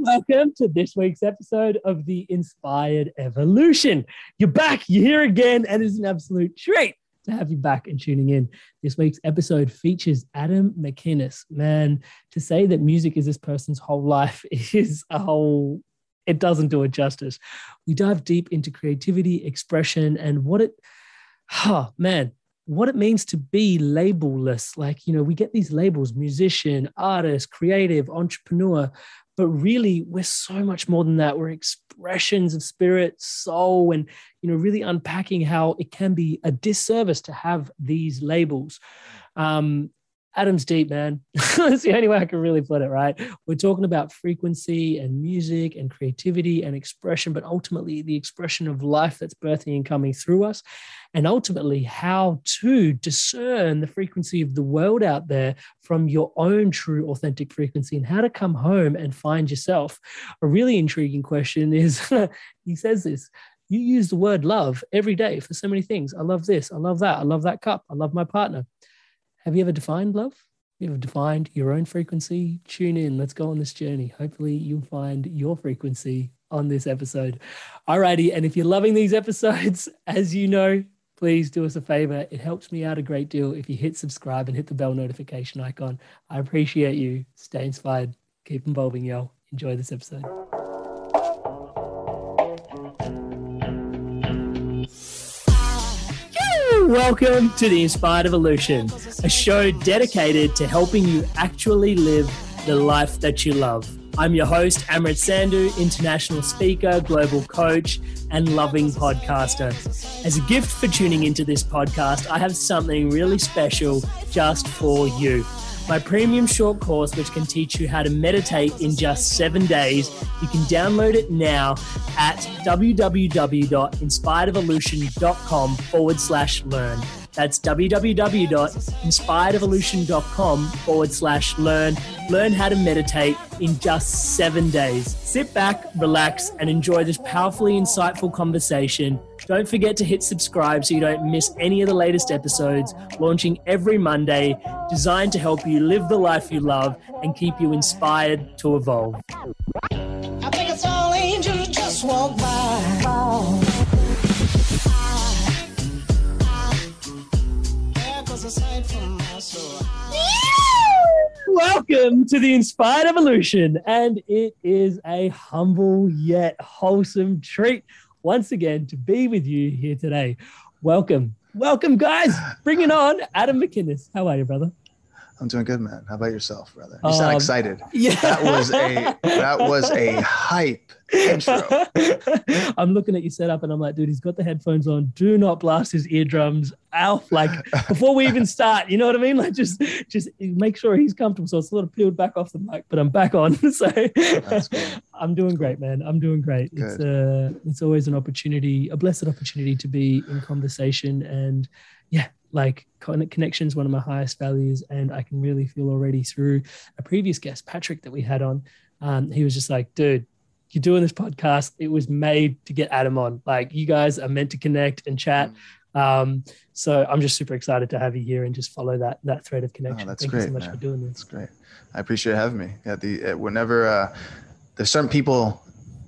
Welcome to this week's episode of the Inspired Evolution. You're back, you're here again, and it's an absolute treat to have you back and tuning in. This week's episode features Adam McInnes. Man, to say that music is this person's whole life is a whole, it doesn't do it justice. We dive deep into creativity, expression, and what it, oh man, what it means to be labelless. Like, you know, we get these labels musician, artist, creative, entrepreneur, but really we're so much more than that. We're expressions of spirit, soul, and, you know, really unpacking how it can be a disservice to have these labels. Um, Adam's deep, man. That's the only way I can really put it, right? We're talking about frequency and music and creativity and expression, but ultimately the expression of life that's birthing and coming through us, and ultimately how to discern the frequency of the world out there from your own true authentic frequency and how to come home and find yourself. A really intriguing question is he says this you use the word love every day for so many things. I love this. I love that. I love that cup. I love my partner. Have you ever defined love? Have you ever defined your own frequency? Tune in. Let's go on this journey. Hopefully, you'll find your frequency on this episode. Alrighty. And if you're loving these episodes, as you know, please do us a favor. It helps me out a great deal if you hit subscribe and hit the bell notification icon. I appreciate you. Stay inspired. Keep evolving, yo. Enjoy this episode. Welcome to the Inspired Evolution, a show dedicated to helping you actually live the life that you love. I'm your host, Amrit Sandhu, international speaker, global coach, and loving podcaster. As a gift for tuning into this podcast, I have something really special just for you. My premium short course, which can teach you how to meditate in just seven days. You can download it now at www.inspiredevolution.com forward slash learn. That's www.inspiredevolution.com forward slash learn. Learn how to meditate in just seven days. Sit back, relax, and enjoy this powerfully insightful conversation. Don't forget to hit subscribe so you don't miss any of the latest episodes, launching every Monday, designed to help you live the life you love and keep you inspired to evolve. I think it's all angels just walk by. There goes a sight from my soul. Welcome to the Inspired Evolution, and it is a humble yet wholesome treat once again to be with you here today. Welcome, welcome, guys. Bring it on, Adam McInnes. How are you, brother? I'm doing good, man. How about yourself, brother? You sound Um, excited. Yeah. That was a that was a hype. I'm looking at your setup and I'm like, dude, he's got the headphones on. Do not blast his eardrums out. Like before we even start, you know what I mean? Like just just make sure he's comfortable. So it's sort of peeled back off the mic, but I'm back on. So. I'm doing great, man. I'm doing great. It's uh it's always an opportunity, a blessed opportunity to be in conversation and yeah, like connection is one of my highest values. And I can really feel already through a previous guest, Patrick, that we had on. Um, he was just like, dude, you're doing this podcast. It was made to get Adam on. Like you guys are meant to connect and chat. Um, so I'm just super excited to have you here and just follow that that thread of connection. Oh, that's Thank you so much man. for doing That's this. great. I appreciate having me. Yeah, the uh, whenever uh, there's certain people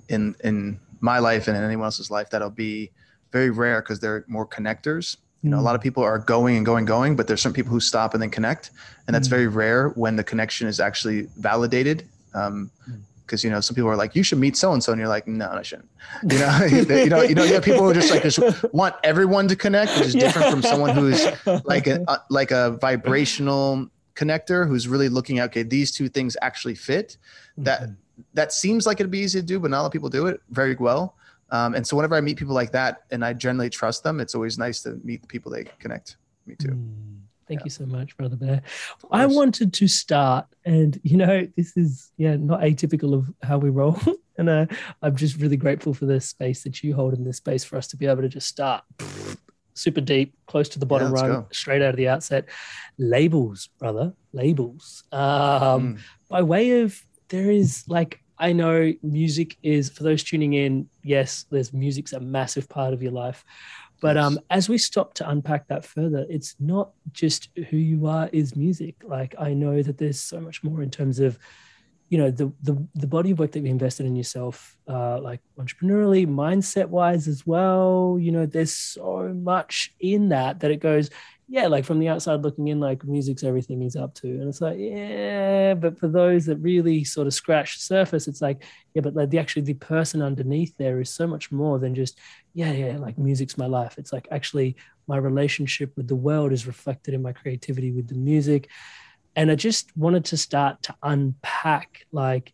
in in my life and in anyone else's life that'll be very rare because they're more connectors. You know, a lot of people are going and going, going, but there's some people who stop and then connect, and that's Mm. very rare when the connection is actually validated. Um, Mm. Because you know some people are like you should meet so and so and you're like no I shouldn't. You know you know you know you have people who just like just want everyone to connect which is different from someone who's like a like a vibrational connector who's really looking at okay these two things actually fit. That Mm-hmm. that seems like it'd be easy to do but not a lot of people do it very well. Um, and so whenever i meet people like that and i generally trust them it's always nice to meet the people they connect me to. Mm, Thank Yeah. you so much, brother Bear. I wanted to start, and you know, this is yeah not atypical of how we roll, and uh, I'm just really grateful for the space that you hold in this space for us to be able to just start super deep, close to the bottom rung, go. straight out of the outset. Labels, brother, labels. Um, Mm. by way of there is like I know music is for those tuning in. Yes, there's music's a massive part of your life, but Yes. um, as we stop to unpack that further, it's not just who you are is music. Like I know that there's so much more in terms of, you know, the the the body of work that you invested in yourself, uh, like entrepreneurially, mindset wise as well. You know, there's so much in that that it goes, yeah, like from the outside looking in, like music's everything he's up to. And it's like, yeah, but for those that really sort of scratch the surface, it's like, yeah, but like the actually the person underneath there is so much more than just, yeah, yeah, like music's my life. It's like actually my relationship with the world is reflected in my creativity with the music. And I just wanted to start to unpack like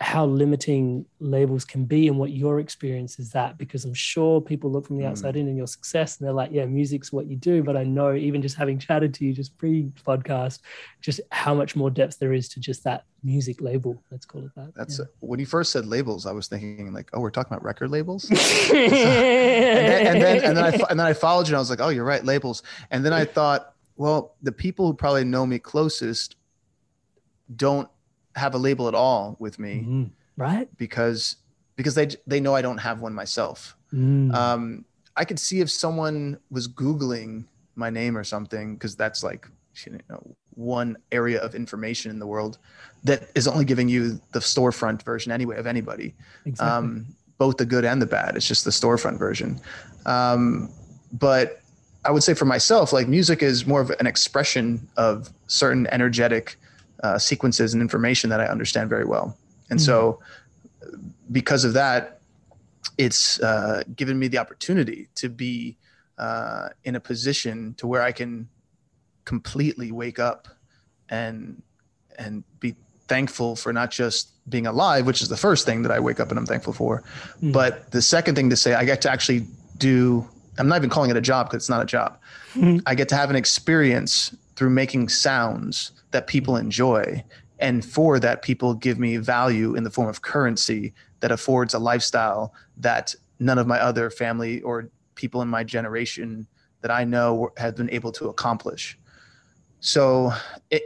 how limiting labels can be and what your experience is that because i'm sure people look from the hmm. outside in and your success and they're like yeah music's what you do but i know even just having chatted to you just pre podcast just how much more depth there is to just that music label let's call it that that's yeah. Uh, when you first said labels i was thinking like oh we're talking about record labels and and then, and then and then I and then I followed you and I was like, oh, you're right, labels. And then I thought, well, the people who probably know me closest don't have a label at all with me Mhm. right because because they they know I don't have one myself. Mm. Um, I could see if someone was googling my name or something because that's like you know one area of information in the world that is only giving you the storefront version anyway of anybody exactly um, both the good and the bad. It's just the storefront version. Um, but I would say for myself, like music is more of an expression of certain energetic uh, sequences and information that I understand very well. And so, because of that, it's uh, given me the opportunity to be uh, in a position to where I can completely wake up and and be thankful for not just being alive, which is the first thing that I wake up and I'm thankful for, Mm. but the second thing to say, I get to actually do. I'm not even calling it a job because it's not a job. Mhm. I get to have an experience through making sounds that people enjoy. And for that, people give me value in the form of currency that affords a lifestyle that none of my other family or people in my generation that I know have been able to accomplish. So,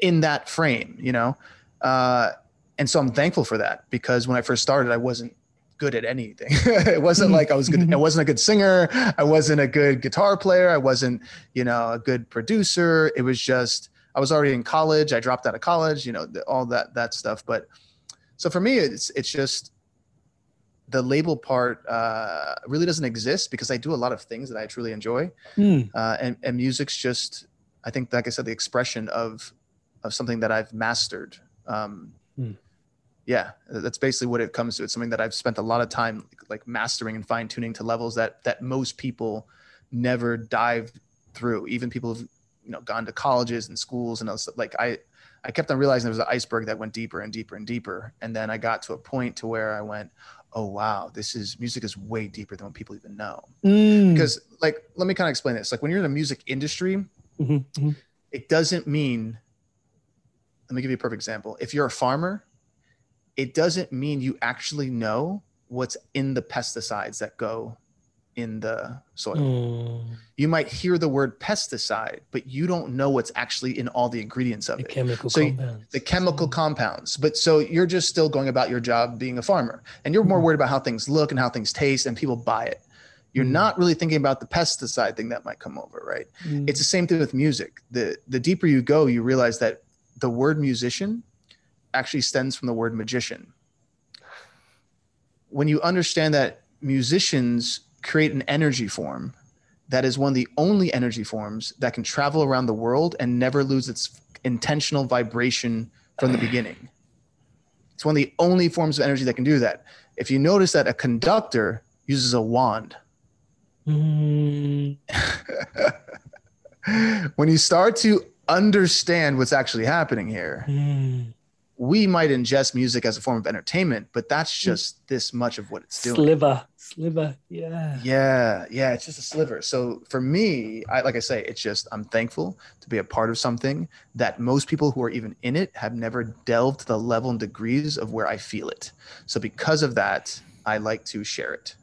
in that frame, you know, uh, and so I'm thankful for that because when I first started, I wasn't good at anything. it wasn't like I was good. I wasn't a good singer. I wasn't a good guitar player. I wasn't, you know, a good producer. It was just I was already in college. I dropped out of college. You know, all that that stuff. But so for me, it's it's just the label part uh, really doesn't exist because I do a lot of things that I truly enjoy, Mm. uh, and and music's just I think, like I said, the expression of of something that I've mastered. Um, Hmm. Yeah, that's basically what it comes to. It's something that I've spent a lot of time like mastering and fine tuning to levels that that most people never dive through. Even people who've you know gone to colleges and schools and else, like I I kept on realizing there was an iceberg that went deeper and deeper and deeper. And then I got to a point to where I went, oh wow, this is music is way deeper than what people even know. Mm. Because like, let me kind of explain this. Like when you're in the music industry, Mhm, mhm. it doesn't mean let me give you a perfect example if you're a farmer it doesn't mean you actually know what's in the pesticides that go in the soil Mm. you might hear the word pesticide but you don't know what's actually in all the ingredients of The it chemical So you- compounds. the chemical compounds but so you're just still going about your job being a farmer and you're more worried about how things look and how things taste and people buy it you're Mm. not really thinking about the pesticide thing that might come over right Mm. it's the same thing with music. The the deeper you go, you realize that the word musician actually stems from the word magician. When you understand that musicians create an energy form that is one of the only energy forms that can travel around the world and never lose its intentional vibration from the beginning. It's one of the only forms of energy that can do that. If you notice that a conductor uses a wand, Mm. when you start to understand what's actually happening here, Mm. We might ingest music as a form of entertainment, but that's just this much of what it's doing. Sliver, sliver, yeah. Yeah, yeah, it's just a sliver. So for me, I like I say, it's just I'm thankful to be a part of something that most people who are even in it have never delved to the level and degrees of where I feel it. So because of that, I like to share it.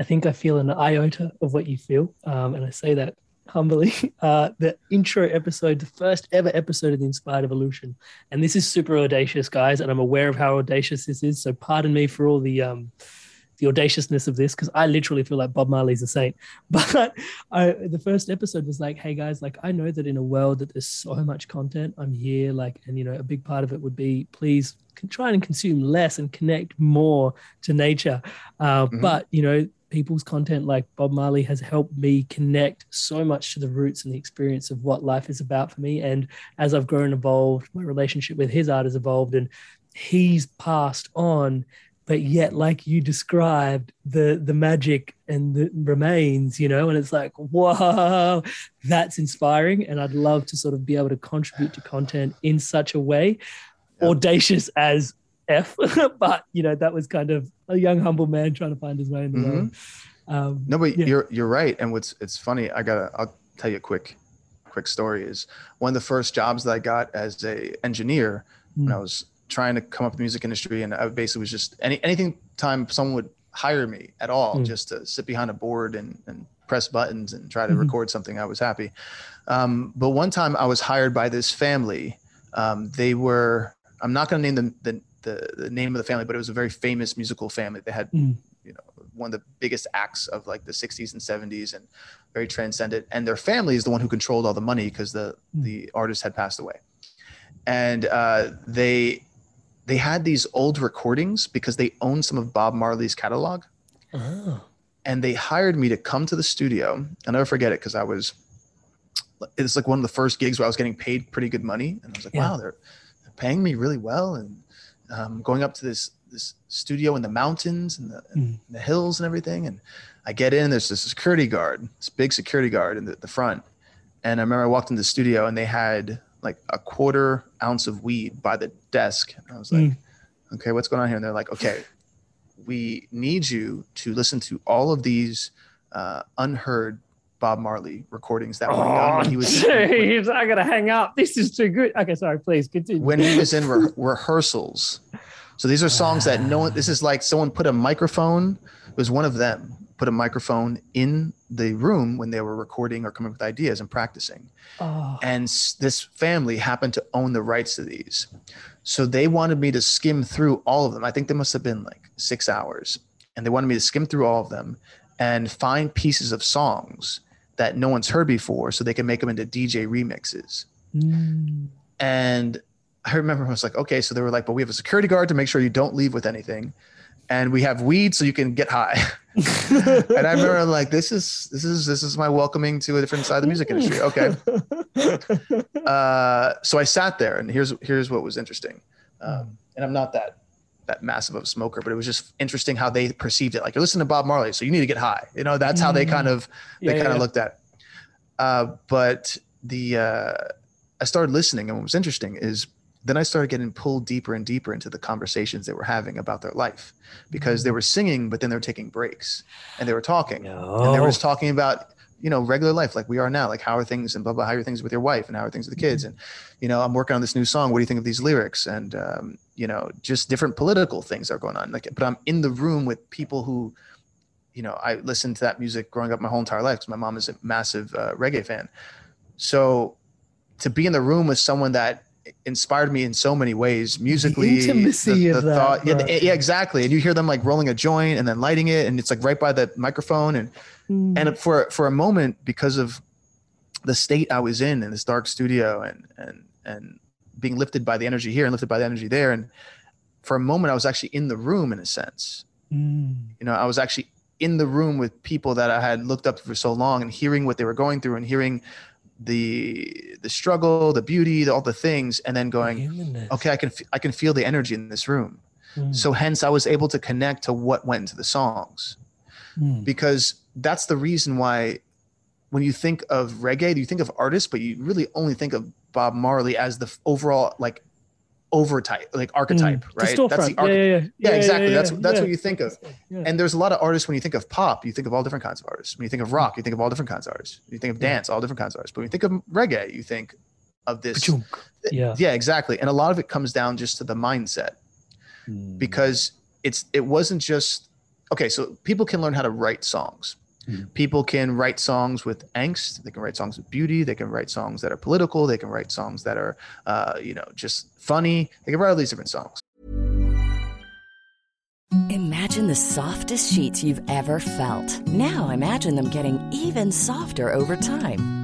I think I feel an iota of what you feel, um, and I say that humbly. Uh, the intro episode, the first ever episode of the Inspired Evolution, and this is super audacious, guys, and I'm aware of how audacious this is. So pardon me for all the um, the audaciousness of this, because I literally feel like Bob Marley's a saint. But I, the first episode was like, hey guys, like I know that in a world that there's so much content, I'm here, like, and you know, a big part of it would be please try and consume less and connect more to nature. Uh, Mhm. But you know, people's content like Bob Marley has helped me connect so much to the roots and the experience of what life is about for me. And as I've grown and evolved, my relationship with his art has evolved and he's passed on. But yet, like you described, the the magic and the remains, you know, and it's like, whoa, that's inspiring. And I'd love to sort of be able to contribute to content in such a way, Yeah. audacious as F, but you know, that was kind of a young, humble man trying to find his way in the Mhm. world. Um, No, but Yeah. you're you're right. And what's it's funny, I gotta I'll tell you a quick quick story is one of the first jobs that I got as a engineer when I Mm. was trying to come up in the music industry and I basically was just any anything time someone would hire me at all Mm. just to sit behind a board and, and press buttons and try to Mhm. record something, I was happy. Um, but one time I was hired by this family. Um, they were I'm not gonna name the, the the the name of the family, but it was a very famous musical family. They had Mm. you know one of the biggest acts of like the 60s and 70s and very transcendent and their family is the one who controlled all the money because the Mm. the artist had passed away and uh, they they had these old recordings because they owned some of bob marley's catalog oh, and they hired me to come to the studio i'll never forget it because i was it's like one of the first gigs where i was getting paid pretty good money and i was like Yeah. wow they're, they're paying me really well and um, going up to this this studio in the mountains and the, and the hills and everything and i get in there's this security guard this big security guard in the, the front. And i remember i walked in the studio and they had like a quarter ounce of weed by the desk. And i was like Mm. okay what's going on here? And they're like okay we need you to listen to all of these uh, unheard Bob Marley recordings that were done when he was Oh, jeez, I gotta hang up. This is too good. Okay, sorry, please continue. when he was in re- rehearsals. So these are songs that no one. This is like someone put a microphone. It was one of them put a microphone in the room when they were recording or coming up with ideas and practicing. oh, And this family happened to own the rights to these, so they wanted me to skim through all of them. I think they must have been like six hours, and they wanted me to skim through all of them and find pieces of songs that no one's heard before, so they can make them into DJ remixes. mm, And I remember I was like, okay, so they were like, but we have a security guard to make sure you don't leave with anything. And we have weed so you can get high. and I remember like, this is this is this is my welcoming to a different side of the music industry. Okay. Uh, so I sat there and here's here's what was interesting. Um, and I'm not that that massive of a smoker, but it was just interesting how they perceived it. Like you're listening to Bob Marley, so you need to get high. You know, that's how they kind of they Yeah, kind of looked at. it. Uh, but the uh, I started listening, and what was interesting is then I started getting pulled deeper and deeper into the conversations they were having about their life because they were singing, but then they were taking breaks and they were talking. And they were just talking about, you know, regular life like we are now, like how are things and blah, blah, how are things with your wife and how are things with the kids? And, you know, I'm working on this new song. What do you think of these lyrics? And, um, you know, just different political things are going on. Like, but I'm in the room with people who, you know, I listened to that music growing up my whole entire life because my mom is a massive uh, reggae fan. So to be in the room with someone that inspired me in so many ways musically The intimacy of that, yeah, bro. the- yeah exactly and you hear them like rolling a joint and then lighting it and it's like right by the microphone and Mm. and for for a moment because of the state i was in in this dark studio and and and being lifted by the energy here and lifted by the energy there and for a moment i was actually in the room in a sense Mm. you know i was actually in the room with people that i had looked up to for so long and hearing what they were going through and hearing the the struggle the beauty all the things and then going okay i can f- i can feel the energy in this room Mm. so hence i was able to connect to what went into the songs Mm. because that's the reason why when you think of reggae you think of artists but you really only think of bob marley as the overall like overtype like archetype Mm. right The that's the arch- yeah, yeah, yeah. yeah, exactly. that's that's what you think of. And there's a lot of artists when you think of pop, you think of all different kinds of artists. When you think of rock, you think of all different kinds of artists. When you think of dance, all different kinds of artists. But when you think of reggae, you think of this. Yeah. Yeah, exactly. And a lot of it comes down just to the mindset Mm. because it's it wasn't just okay. So people can learn how to write songs. Mhm. People can write songs with angst. They can write songs with beauty. They can write songs that are political. They can write songs that are, uh, you know, just funny. They can write all these different songs. Imagine the softest sheets you've ever felt. Now imagine them getting even softer over time.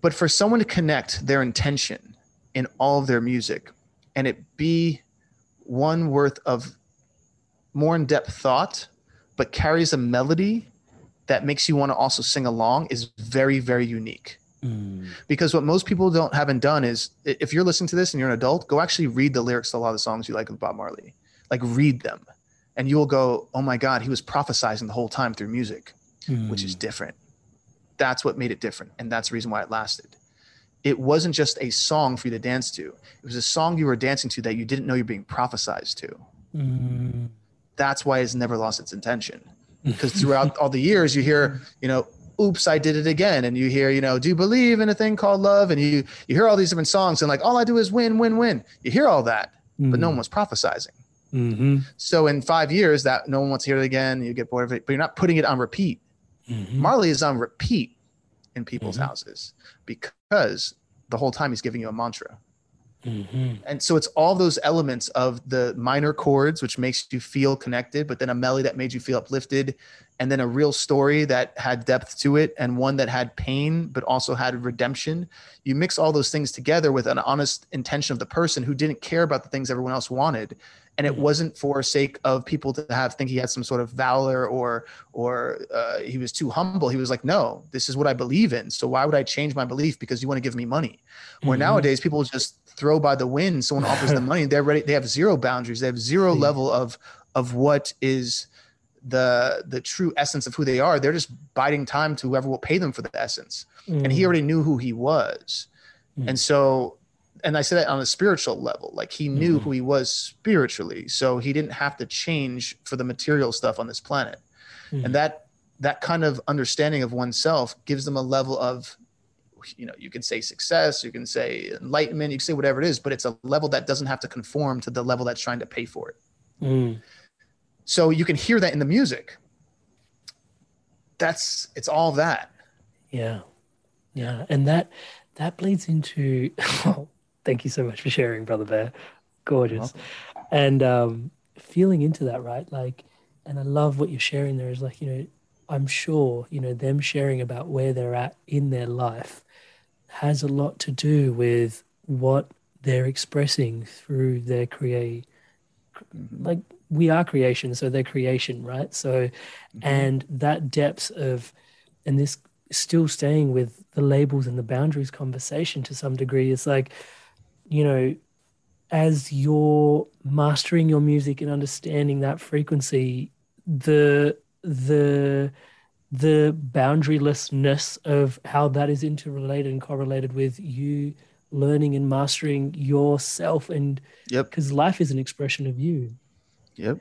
But for someone to connect their intention in all of their music and it be one worth of more in-depth thought but carries a melody that makes you want to also sing along is very very unique Mm. because what most people don't haven't done is if you're listening to this and you're an adult go actually read the lyrics to a lot of the songs you like of bob marley like read them and you will go oh my god he was prophesizing the whole time through music which is different. That's what made it different. And that's the reason why it lasted. It wasn't just a song for you to dance to, it was a song you were dancing to that you didn't know you're being prophesized to. Mm. That's why it's never lost its intention. Because throughout all the years, you hear, you know, oops, I did it again. And you hear, you know, do you believe in a thing called love? And you you hear all these different songs and like all I do is win, win, win. You hear all that, but no one was prophesizing. Mm-hmm. So in five years, that no one wants to hear it again. You get bored of it, but you're not putting it on repeat. Mm-hmm. Marley is on repeat in people's houses because the whole time he's giving you a mantra. Mm-hmm. And so it's all those elements of the minor chords, which makes you feel connected, but then a melody that made you feel uplifted, and then a real story that had depth to it, and one that had pain, but also had redemption. You mix all those things together with an honest intention of the person who didn't care about the things everyone else wanted. And it mm-hmm. wasn't for sake of people to have think he had some sort of valor or or uh, he was too humble. He was like, no, this is what I believe in. So why would I change my belief because you want to give me money? Where mm-hmm. nowadays people just throw by the wind. Someone offers them money, they're ready. They have zero boundaries. They have zero level of of what is the the true essence of who they are. They're just biding time to whoever will pay them for the essence. And he mm. already knew who he was. And mm. so and I say that on a spiritual level, like he knew who he was spiritually. So he didn't have to change for the material stuff on this planet. And that that kind of understanding of oneself gives them a level of you know, you can say success, you can say enlightenment, you can say whatever it is, but it's a level that doesn't have to conform to the level that's trying to pay for it. Mm. So you can hear that in the music. That's it's all that. Yeah. Yeah. And that that bleeds into thank you so much for sharing, Brother Bear. Gorgeous. And um feeling into that, right? Like and I love what you're sharing there is like, you know, I'm sure, you know, them sharing about where they're at in their life has a lot to do with what they're expressing through their create like we are creation so they're creation right so and that depth of and this still staying with the labels and the boundaries conversation to some degree is like you know as you're mastering your music and understanding that frequency the the the boundarylessness of how that is interrelated and correlated with you learning and mastering yourself and Yep. because life is an expression of you Yep.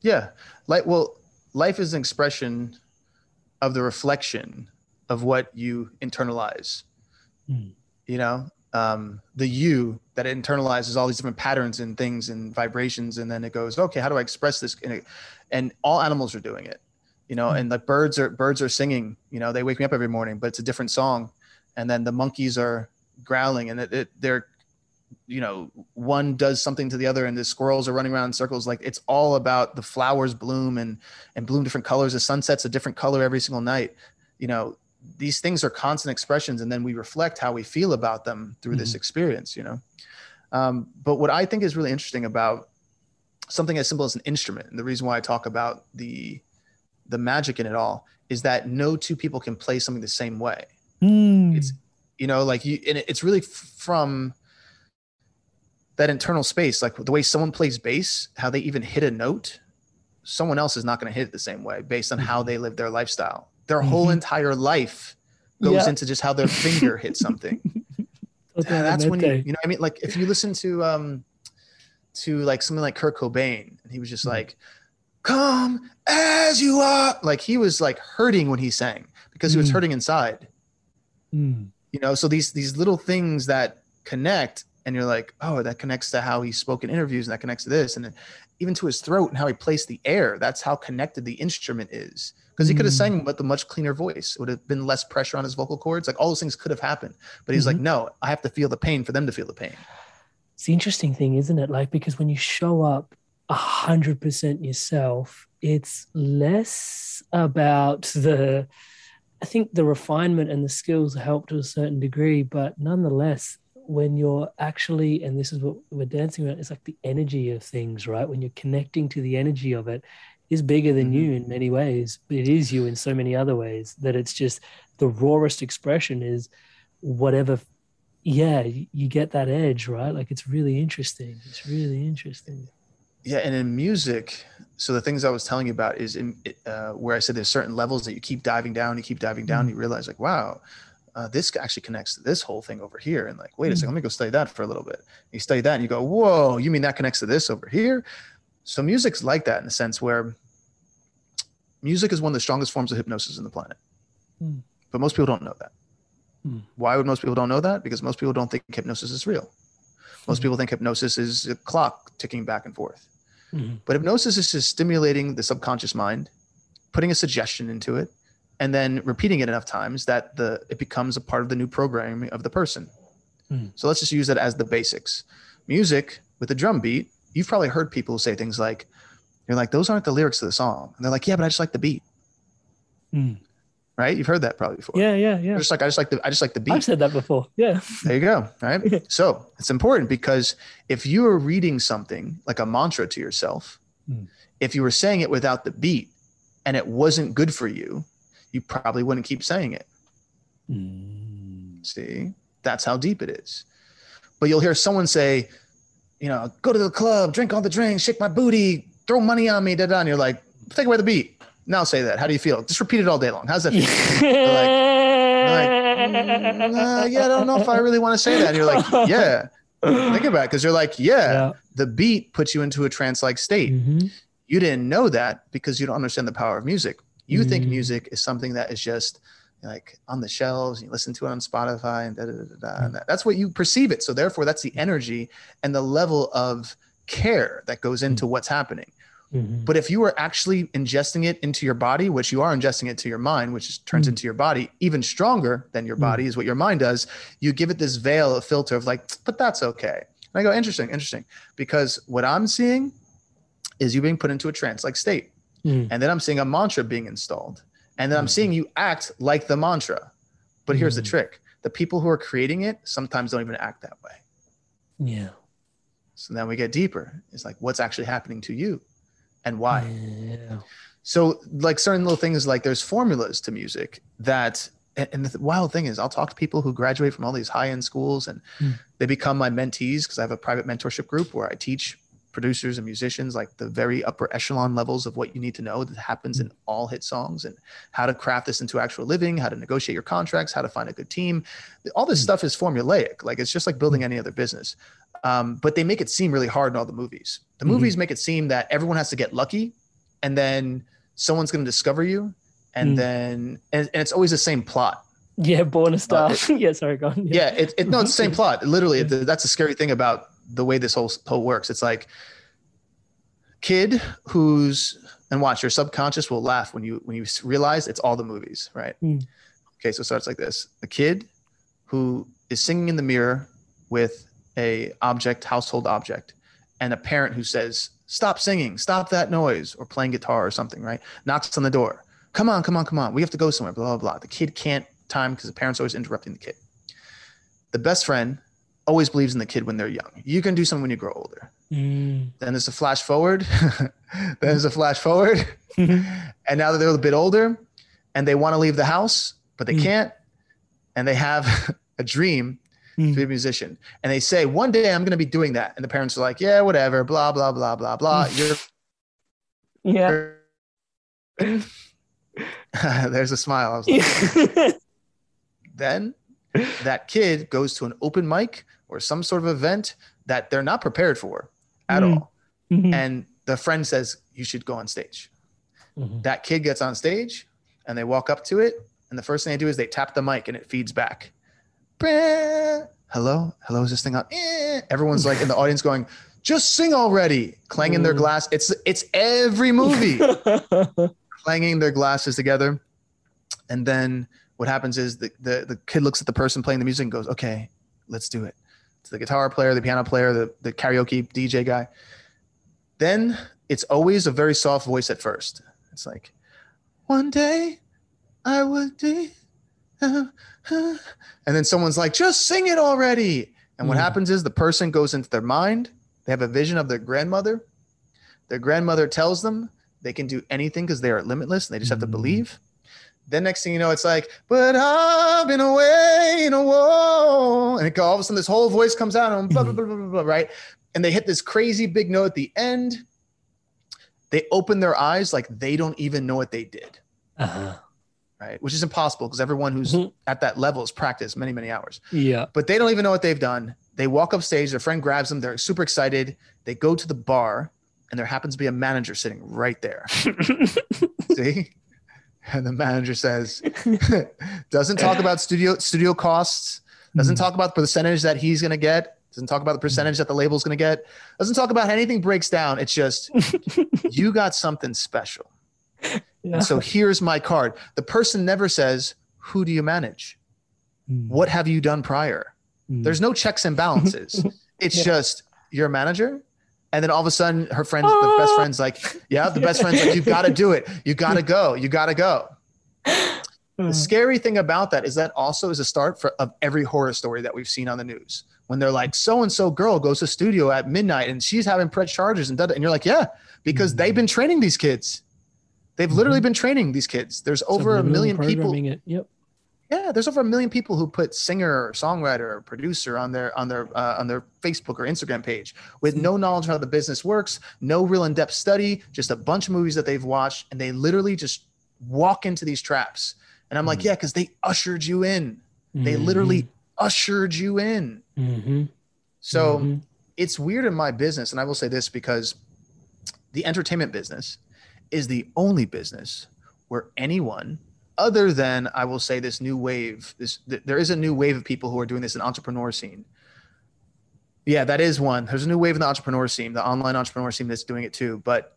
Yeah. Like well, life is an expression of the reflection of what you internalize. Hmm. You know, um, the you that it internalizes all these different patterns and things and vibrations, and then it goes, okay, how do I express this? And, and all animals are doing it. You know, and like birds are birds are singing. You know, they wake me up every morning, but it's a different song. And then the monkeys are growling, and it, it, they're you know one does something to the other and the squirrels are running around in circles like it's all about the flowers bloom and and bloom different colors the sunset's a different color every single night you know these things are constant expressions and then we reflect how we feel about them through this experience you know? Um, but what i think is really interesting about something as simple as an instrument and the reason why i talk about the the magic in it all is that no two people can play something the same way. Hmm. it's you know like you and it's really from that internal space like the way someone plays bass how they even hit a note someone else is not going to hit it the same way based on how they live their lifestyle their whole entire life goes Yeah. into just how their finger hits something that's when you, you know, I mean, like if you listen to, um, to like something like Kurt Cobain, and he was just like, "Come as you are," like he was like hurting when he sang because he was Mm. hurting inside. Hmm. You know, so these these little things that connect, and you're like, "Oh, that connects to how he spoke in interviews, and that connects to this, and then even to his throat and how he placed the air. That's how connected the instrument is." Because he could have Mm. sang with a much cleaner voice. It would have been less pressure on his vocal cords. Like all those things could have happened. But he's like, no, I have to feel the pain for them to feel the pain. It's the interesting thing, isn't it? Like, because when you show up a hundred percent yourself, it's less about the, I think the refinement and the skills help to a certain degree, but nonetheless, when you're actually, and this is what we're dancing about, it's like the energy of things, right? When you're connecting to the energy of it, is bigger than you in many ways, but it is you in so many other ways that it's just the rawest expression is whatever yeah you get that edge right? Like it's really interesting. It's really interesting. Yeah, and in music, so the things I was telling you about is in uh, where I said there's certain levels that you keep diving down, you keep diving down, you realize like, wow, uh, this actually connects to this whole thing over here, and like, wait a second, let me go study that for a little bit. You study that, and you go, whoa, you mean that connects to this over here? So music's like that in the sense where music is one of the strongest forms of hypnosis in the planet, Hmm. but most people don't know that. Hmm. Why would most people don't know that? Because most people don't think hypnosis is real. Most people think hypnosis is a clock ticking back and forth. Mhm. But hypnosis is just stimulating the subconscious mind, putting a suggestion into it, and then repeating it enough times that the it becomes a part of the new programming of the person. Hmm. So let's just use that as the basics. Music with a drum beat, you've probably heard people say things like, you're like, those aren't the lyrics of the song. And they're like, yeah, but I just like the beat. Hmm. Right? You've heard that probably before. yeah yeah yeah They're just like I just like the I just like the beat. i've said that before yeah There you go. Right. so it's important because if you are reading something like a mantra to yourself, Hmm. if you were saying it without the beat and it wasn't good for you, you probably wouldn't keep saying it. See, that's how deep it is. But you'll hear someone say, you know, go to the club, drink all the drinks, shake my booty, throw money on me, da da. And you're like, take away the beat. Now say that. How do you feel? Just repeat it all day long. How's that feel? like, "Mm, uh, yeah, I don't know if I really want to say that. And you're like, yeah. Think about it because you're like, yeah, Yeah. the beat puts you into a trance like state. Mhm. You didn't know that because you don't understand the power of music. You think Mm. music is something that is just like on the shelves and you listen to it on spotify and, da, da, da, da, and that, that's what you perceive it so therefore that's the energy and the level of care that goes into what's happening Mhm. but if you are actually ingesting it into your body, which you are ingesting it to your mind, which is, turns Mm. into your body, even stronger than your body is what your mind does. You give it this veil, a filter of like, but that's okay. And I go, interesting, interesting. Because what I'm seeing is you being put into a trance like state. Mm. And then I'm seeing a mantra being installed. And then I'm seeing you act like the mantra. But here's the Mm. trick the people who are creating it sometimes don't even act that way. Yeah. So then we get deeper. It's like, what's actually happening to you and why? Yeah. So, like certain little things, like there's formulas to music that, and the wild thing is, I'll talk to people who graduate from all these high end schools and Mm. they become my mentees because I have a private mentorship group where I teach producers and musicians like the very upper echelon levels of what you need to know that happens in all hit songs and how to craft this into actual living, how to negotiate your contracts, how to find a good team. All this stuff is formulaic. Like it's just like building any other business. Um, but they make it seem really hard in all the movies. The Mhm. movies make it seem that everyone has to get lucky and then someone's going to discover you and Mm. then and, and it's always the same plot Yeah. Born a star. it- yeah. Sorry. Go on. yeah it, it no it's the same plot literally it- that's the scary thing about the way this whole whole works it's like kid who's and watch your subconscious will laugh when you when you realize it's all the movies right Mm. okay so it starts like this a kid who is singing in the mirror with a object household object and a parent who says stop singing stop that noise or playing guitar or something right knocks on the door come on come on come on we have to go somewhere blah blah blah the kid can't time because the parents always interrupting the kid. The best friend always believes in the kid when they're young. You can do something when you grow older. Mm. then there's a flash forward. Then there's a flash forward. And now that they're a bit older and they want to leave the house but they Mm. can't and they have a dream Mm. to be a musician. And they say one day i'm going to be doing that. And the parents are like yeah whatever blah blah blah blah blah. You're Yeah. there's a smile. I was like, then that kid goes to an open mic or some sort of event that they're not prepared for at Mm. all Mhm. and the friend says you should go on stage Mhm. that kid gets on stage and they walk up to it and the first thing they do is they tap the mic and it feeds back hello hello is this thing on Eh. everyone's like in the audience going just sing already clanging their Mm. glass it's it's every movie clanging their glasses together and then what happens is the, the the kid looks at the person playing the music and goes okay let's do it. It's the guitar player the piano player the, the karaoke dj guy. Then it's always a very soft voice at first. It's like one day i uh, uh," and then someone's like just sing it already. And what Mm. happens is the person goes into their mind. They have a vision of their grandmother. Their grandmother tells them they can do anything because they are limitless and they just have to Mm. believe then next thing you know it's like but i've been away in a war and it, all of a sudden this whole voice comes out and blah, blah, blah, blah, blah, blah, right and they hit this crazy big note at the end they open their eyes like they don't even know what they did Uh-huh. right which is impossible because everyone who's Mhm. at that level has practiced many many hours Yeah. but they don't even know what they've done. They walk up stage, their friend grabs them, they're super excited. They go to the bar, and there happens to be a manager sitting right there. See? And the manager says, doesn't talk about studio studio costs, doesn't talk about the percentage that he's gonna get, doesn't talk about the percentage that the label's gonna get, doesn't talk about anything breaks down. It's just you got something special. yeah. So here's my card. The person never says, Who do you manage? Mm. What have you done prior? Mm. There's no checks and balances. It's Yeah. just you're manager. And then all of a sudden her friends, the best Oh. friend's like, yeah, the best friend's like, you got to do it. You got to go. You got to go. The Mm. scary thing about that is that also is a start for of every horror story that we've seen on the news. When they're like, so and so girl goes to studio at midnight and she's having press charges and da- and you're like, yeah, because they've been training these kids. They've literally been training these kids. There's over a million people. It. Yep. Yeah, there's over a million people who put singer, or songwriter, or producer on their on their uh, on their Facebook or Instagram page with no knowledge of how the business works, no real in-depth study, just a bunch of movies that they've watched, and they literally just walk into these traps. And I'm like, yeah, because they ushered you in. They literally ushered you in. Mm-hmm. So Mhm. it's weird in my business, and I will say this because the entertainment business is the only business where anyone other than I will say this new wave. This th- there is a new wave of people who are doing this in entrepreneur scene. Yeah, that is one. There's a new wave in the entrepreneur scene, the online entrepreneur scene that's doing it too. But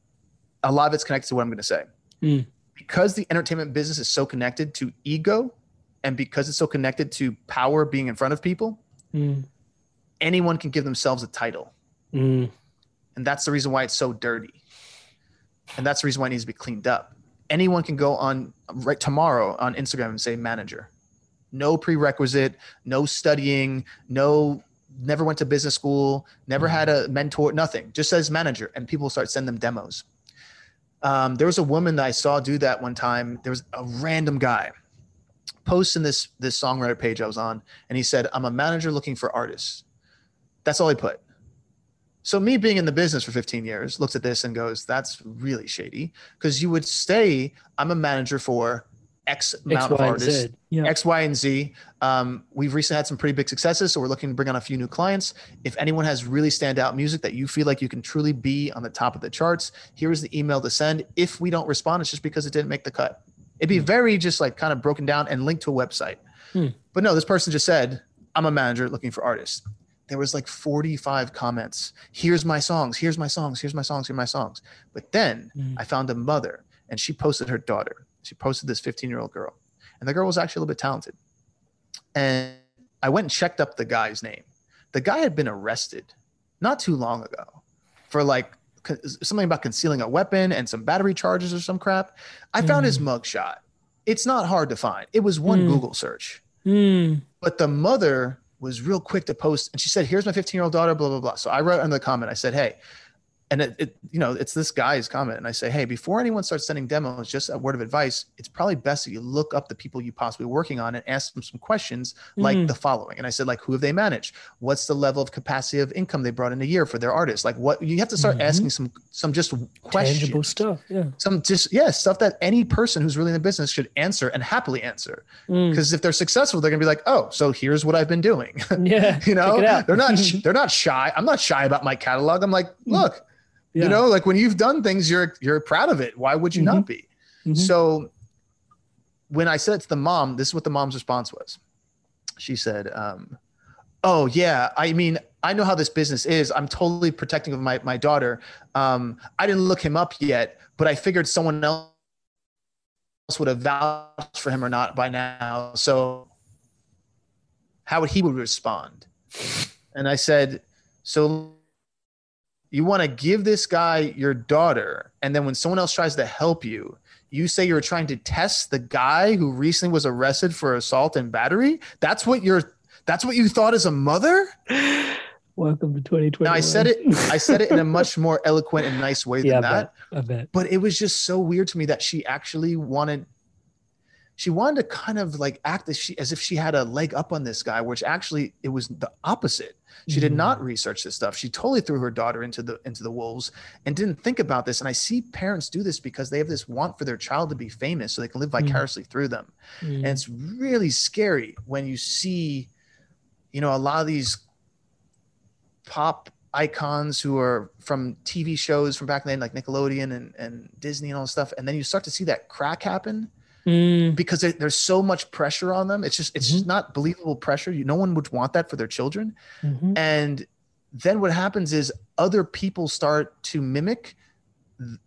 a lot of it's connected to what I'm going to say. Mm. Because the entertainment business is so connected to ego, and because it's so connected to power being in front of people, Mm. anyone can give themselves a title. Mm. And that's the reason why it's so dirty. And that's the reason why it needs to be cleaned up. Anyone can go on right tomorrow on Instagram and say manager. No prerequisite, no studying, no never went to business school, never had a mentor, nothing. Just says manager. And people start sending them demos. Um, there was a woman that I saw do that one time. There was a random guy posting this this songwriter page I was on, and he said, I'm a manager looking for artists. That's all he put. So me being in the business for 15 years looks at this and goes, that's really shady. Because you would say, I'm a manager for X amount X, of Y, artists. Yeah. X, Y, and Z. Um, we've recently had some pretty big successes, so we're looking to bring on a few new clients. If anyone has really standout music that you feel like you can truly be on the top of the charts, here's the email to send. If we don't respond, it's just because it didn't make the cut. It'd be very just like kind of broken down and linked to a website. Hmm. But no, this person just said, I'm a manager looking for artists. There was like 45 comments. Here's my songs. Here's my songs. Here's my songs. Here's my songs. But then Hmm. I found a mother and she posted her daughter. She posted this 15 year old girl. And the girl was actually a little bit talented. And I went and checked up the guy's name. The guy had been arrested not too long ago for like something about concealing a weapon and some battery charges or some crap. I found his mugshot. It's not hard to find. It was one Mm. Google search. Mm. But the mother was real quick to post and she said, Here's my 15 year old daughter, blah, blah, blah. So I wrote in the comment, I said, Hey, and it, it, you know, it's this guy's comment. And I say, Hey, before anyone starts sending demos, just a word of advice, it's probably best that you look up the people you possibly working on and ask them some questions like Mm. the following. And I said, like, who have they managed? What's the level of capacity of income they brought in a year for their artists? Like what you have to start Mhm. asking some some just questions Tangible stuff. Yeah. some just yeah stuff that any person who's really in the business should answer and happily answer Mm. because if they're successful they're gonna be like oh so here's what i've been doing Yeah. you know check it out. they're not they're not shy i'm not shy about my catalog i'm like look Yeah. you know like when you've done things you're you're proud of it. Why would you not be? Mhm. so when i said it to the mom this is what the mom's response was. She said um, oh yeah i mean i know how this business is. I'm totally protecting of my, my daughter. Um, i didn't look him up yet but i figured someone else would have vouched for him or not by now. So how would he would respond? And i said so you want to give this guy your daughter and then when someone else tries to help you you say you're trying to test the guy who recently was arrested for assault and battery that's what you're that's what you thought as a mother Welcome to 2020. now i said it i said it in a much more eloquent and nice way than Yeah, I that bet. I bet. but it was just so weird to me that she actually wanted she wanted to kind of like act as she as if she had a leg up on this guy which actually it was the opposite she did Mm. not research this stuff. She totally threw her daughter into the into the wolves and didn't think about this. And i see parents do this because they have this want for their child to be famous so they can live vicariously through them. Mm. and it's really scary when you see you know a lot of these pop icons who are from tv shows from back then like nickelodeon and, and disney and all this stuff. And then you start to see that crack happen Mm. because there- there's so much pressure on them it's just it's just not believable pressure you, no one would want that for their children Mhm. and then what happens is other people start to mimic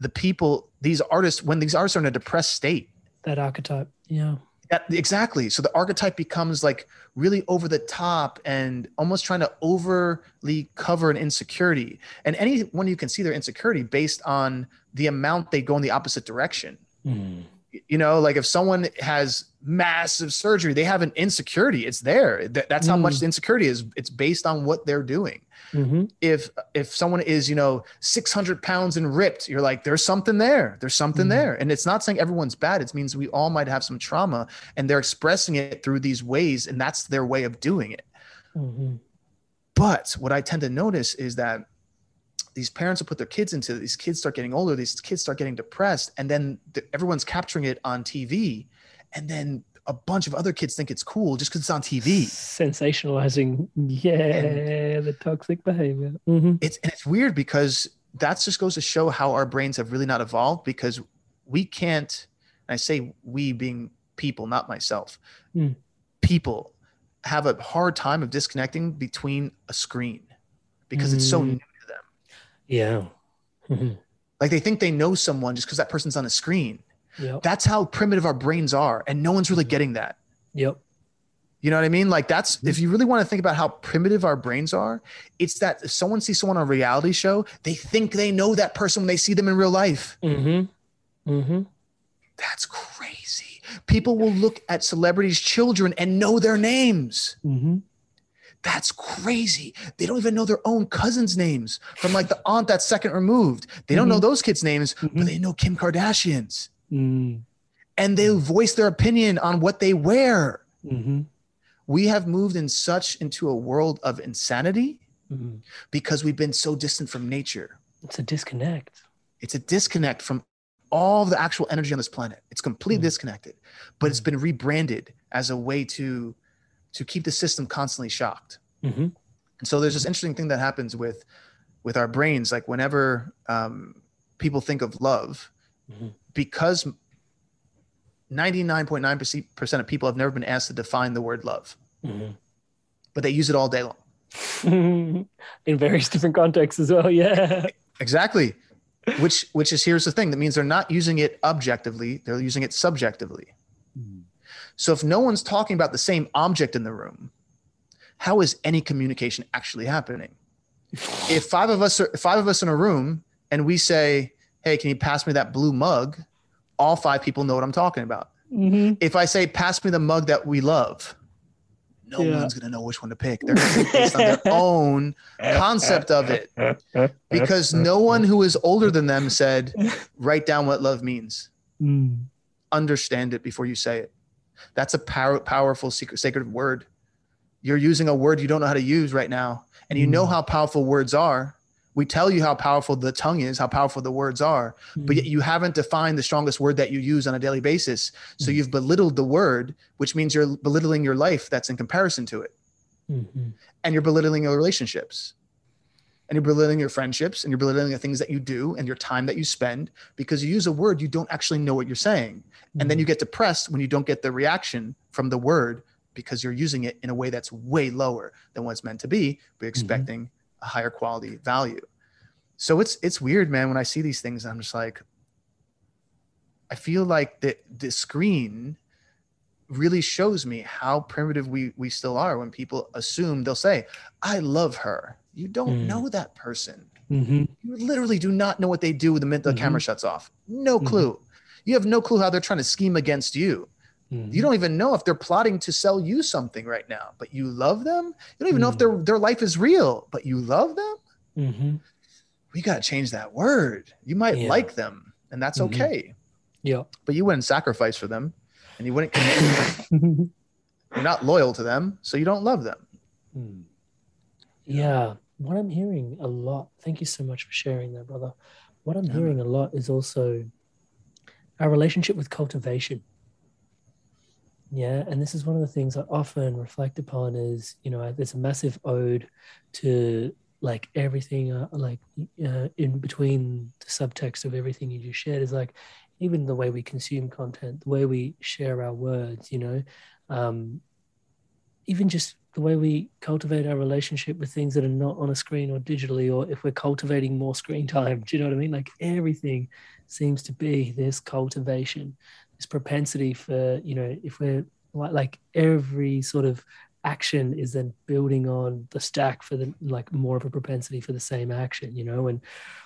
the people these artists when these artists are in a depressed state That archetype. Yeah. that, exactly. So the archetype becomes like really over the top and almost trying to overly cover an insecurity. And anyone you can see their insecurity based on the amount they go in the opposite direction. Mm. You know, like if someone has massive surgery, they have an insecurity. It's there. That- That's how much Mm. the insecurity is. It's based on what they're doing hmm if if someone is you know 600 pounds and ripped you're like there's something there there's something Mhm. there and it's not saying everyone's bad it means we all might have some trauma and they're expressing it through these ways and that's their way of doing it hmm but what i tend to notice is that these parents will put their kids into these kids start getting older these kids start getting depressed and then the, everyone's capturing it on tv and then a bunch of other kids think it's cool just because it's on tv Sensationalizing. Yeah. the toxic behavior. hmm it's and it's weird because that just goes to show how our brains have really not evolved because we can't and i say we being people, not myself. Mm. People have a hard time of disconnecting between a screen because it's so Mm. new to them. Yeah. Mhm. Like they think they know someone just because that person's on a screen. Yep. That's how primitive our brains are, and no one's really getting that. Yep. You know what I mean? Like that's if you really want to think about how primitive our brains are, it's that if someone sees someone on a reality show, they think they know that person when they see them in real life. Mm-hmm. Mm-hmm. That's crazy. People will look at celebrities' children and know their names. Mm-hmm. That's crazy. They don't even know their own cousins' names from like the aunt that's second removed. They don't know those kids' names, but Mhm. they know Kim Kardashian's. Mm. And they voice their opinion on what they wear. Mm-hmm. We have moved in such into a world of insanity Mm-hmm. because we've been so distant from nature. It's a disconnect. It's a disconnect from all the actual energy on this planet. It's completely Mm. disconnected, but it's been rebranded as a way to to keep the system constantly shocked. Mm-hmm. And so there's this interesting thing that happens with with our brains. Like whenever um, people think of love, Mhm. because 99.9% of people have never been asked to define the word love, Mm-hmm. but they use it all day long. In various different contexts as well. Yeah. Exactly. Which which is here's the thing that means they're not using it objectively, they're using it subjectively. So if no one's talking about the same object in the room, how is any communication actually happening? If five of us are five of us in a room and we say, "Hey, can you pass me that blue mug?" All five people know what I'm talking about. Mm-hmm. If I say, "Pass me the mug that we love," no Yeah. one's gonna know which one to pick. They're gonna pick based on their own concept of it because no one who is older than them said, "Write down what love means." Mm. understand it before you say it. That's a power, powerful secret, sacred word. You're using a word you don't know how to use right now, and you know Mm. how powerful words are. We tell you how powerful the tongue is, how powerful the words are, but yet you haven't defined the strongest word that you use on a daily basis. So Mm. you've belittled the word, which means you're belittling your life that's in comparison to it, Mm-hmm. and you're belittling your relationships, and you're belittling your friendships, and you're belittling the things that you do and your time that you spend because you use a word you don't actually know what you're saying. And then you mm-hmm. get depressed when you don't get the reaction from the word because you're using it in a way that's way lower than what it's meant to be but you're mm-hmm. expecting a higher quality value. So it's it's weird man when i see these things i'm just like i feel like the the screen really shows me how primitive we we still are when people assume they'll say i love her you don't Mm. know that person Mm-hmm. you literally do not know what they do the minute the Mhm. camera shuts off no Mhm. clue you have no clue how they're trying to scheme against you Mm-hmm. you don't even know if they're plotting to sell you something right now but you love them you don't even know if Mm. their their life is real but you love them Mm-hmm. we got to change that word you might Yeah. like them and that's okay Yeah. but you wouldn't sacrifice for them and you wouldn't commit you're not loyal to them so you don't love them Mm. Yeah, what I'm hearing a lot, thank you so much for sharing that, brother. What I'm Yeah, hearing a lot is also our relationship with cultivation. Yeah, and this is one of the things I often reflect upon is, you know, there's a massive ode to like everything, uh, like uh, in between the subtext of everything you just shared is like even the way we consume content, the way we share our words, you know, um, even just the way we cultivate our relationship with things that are not on a screen or digitally, or if we're cultivating more screen time. Do you know what I mean? Like everything seems to be this cultivation, this propensity for, you know, if we're like, like every sort of action is then building on the stack for the like more of a propensity for the same action, you know, and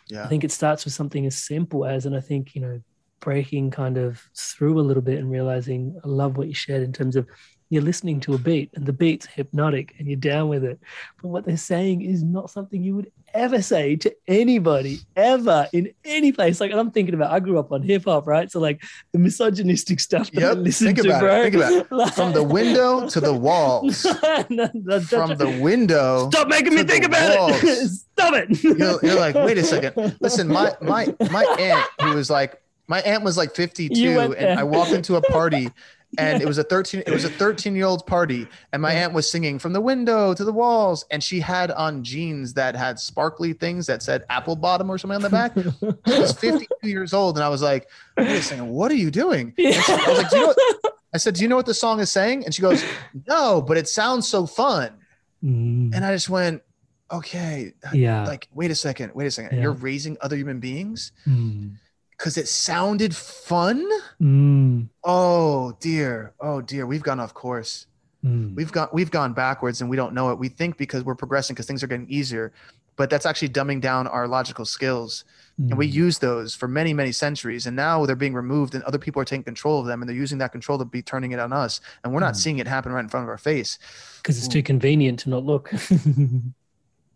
yeah I think it starts with something as simple as, and I think, you know, breaking kind of through a little bit and realizing I love what you shared in terms of you're listening to a beat and the beat's hypnotic and you're down with it. But what they're saying is not something you would ever say to anybody ever in any place. Like, I'm thinking about, I grew up on hip hop, right? So, like, the misogynistic stuff that I listen to, about it, bro. think about it. Like- from the window to the walls No, no, from the window Stop making me think about it. Stop it. you're, you're like wait a second listen my my my aunt who was like my aunt was like 52 and i walked into a party and it was a 13 it was a 13 year old party and my aunt was singing from the window to the walls and she had on jeans that had sparkly things that said apple bottom or something on the back she was 52 years old and i was like wait a second what are you doing she- i was like do you know what, I said, Do you know what the song is saying? And she goes, No, but it sounds so fun. Mm, And I just went, Okay, yeah. like, wait a second, wait a second. Yeah. You're raising other human beings Mm, because it sounded fun. mm, Oh dear, oh dear, we've gone off course. mm. We've got we've gone backwards and we don't know it. We think because we're progressing because things are getting easier, but that's actually dumbing down our logical skills. And we Mm. use those for many, many centuries. And now they're being removed and other people are taking control of them and they're using that control to be turning it on us. And we're not Mm. seeing it happen right in front of our face because it's too convenient to not look.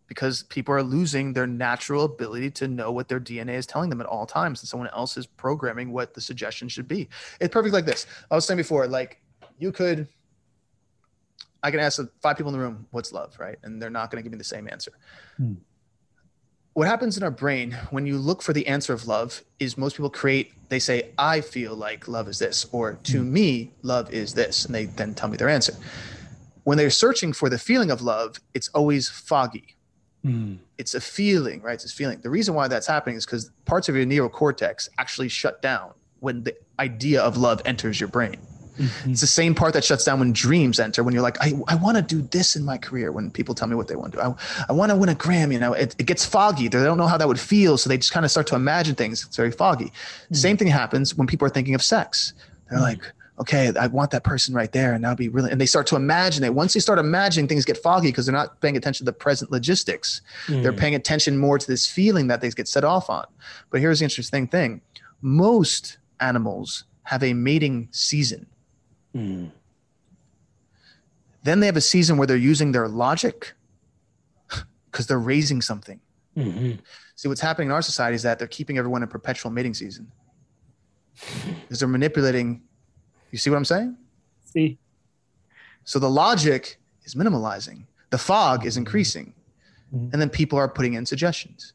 because people are losing their natural ability to know what their DNA is telling them at all times. And someone else is programming what the suggestion should be. It's perfect like this. I was saying before, like you could, I can ask five people in the room, what's love, right? And they're not going to give me the same answer. Hmm. What happens in our brain when you look for the answer of love is most people create, they say, I feel like love is this, or to me, love is this. And they then tell me their answer. When they're searching for the feeling of love, it's always foggy Mm, it's a feeling, right? It's a feeling. The reason why that's happening is because parts of your neocortex actually shut down when the idea of love enters your brain. mhm. It's the same part that shuts down when dreams enter. When you're like, I, I want to do this in my career. When people tell me what they want to do, I, I want to win a Grammy. You know, it, it gets foggy. They don't know how that would feel, so they just kind of start to imagine things. It's very foggy. Same thing happens when people are thinking of sex. They're like, okay, I want that person right there, and that'll be really. And they start to imagine it. Once they start imagining, things get foggy because they're not paying attention to the present logistics. They're paying attention more to this feeling that they get set off on. But here's the interesting thing: most animals have a mating season. Mm, Then they have a season where they're using their logic because they're raising something. mhm. See, what's happening in our society is that they're keeping everyone in perpetual mating season because they're manipulating. You see what I'm saying? See, So the logic is minimalizing, the fog is increasing, Mhm. and then people are putting in suggestions.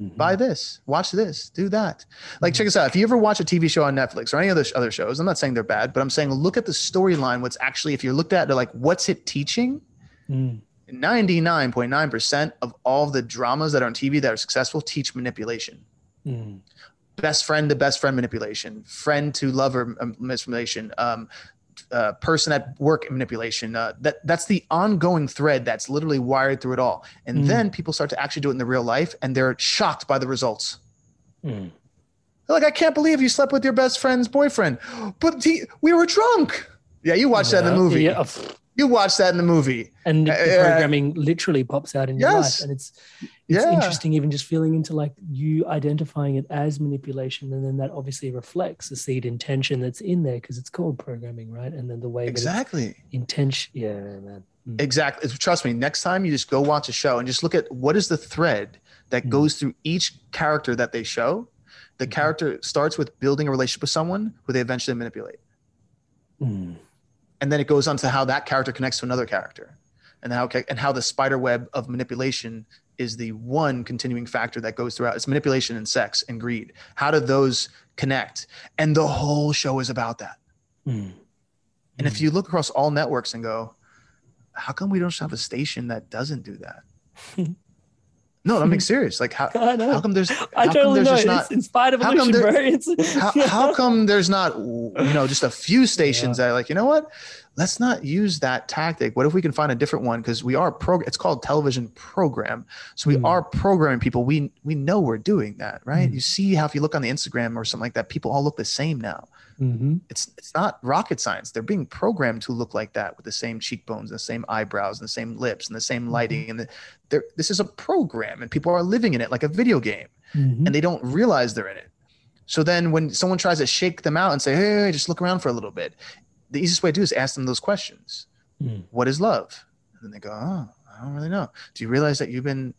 Mhm. Buy this, watch this, do that. Like, check this out. If you ever watch a TV show on Netflix or any other other shows, I'm not saying they're bad, but I'm saying look at the storyline. What's actually, if you looked at it, like, what's it teaching? Mm, 99.9% of all the dramas that are on TV that are successful teach manipulation. mm, Best friend to best friend manipulation, friend to lover um, manipulation, um, uh, person at work manipulation. Uh, that that's the ongoing thread that's literally wired through it all. And Mm. then people start to actually do it in the real life, and they're shocked by the results. mm. They're like, I can't believe you slept with your best friend's boyfriend, but he, we were drunk. Yeah, you watched that in the movie. Yeah, You watch that in the movie. and the Uh, uh, programming literally pops out in your Yes. life, and it's it's Yeah. interesting even just feeling into like you identifying it as manipulation, and then that obviously reflects the seed intention that's in there because it's called programming, right? And then the way Exactly. intention, yeah, man. Mm. Exactly. Trust me, next time you just go watch a show and just look at what is the thread that Mm. goes through each character that they show. The Mhm. character starts with building a relationship with someone who they eventually manipulate. Mm. And then it goes on to how that character connects to another character. And how and how the spider web of manipulation is the one continuing factor that goes throughout. It's manipulation and sex and greed. How do those connect? And the whole show is about that. Mm. And if you look across all networks and go, how come we don't have a station that doesn't do that? no, I'm being serious. Like how, I how come there's I how come totally there's know. just It's not inspired how come there- bro. How, how come there's not you know just a few stations that are like you know what let's not use that tactic what if we can find a different one because we are pro it's called television program so we Hmm. are programming people we we know we're doing that right Hmm. you see how if you look on the instagram or something like that people all look the same now Mhm. it's it's not rocket science they're being programmed to look like that with the same cheekbones and the same eyebrows and the same lips and the same lighting and the, this is a program and people are living in it like a video game Mhm. and they don't realize they're in it. So then when someone tries to shake them out and say, hey, just look around for a little bit, the easiest way to do is ask them those questions. Mm. What is love? And then they go, oh, I don't really know. Do you realize that you've been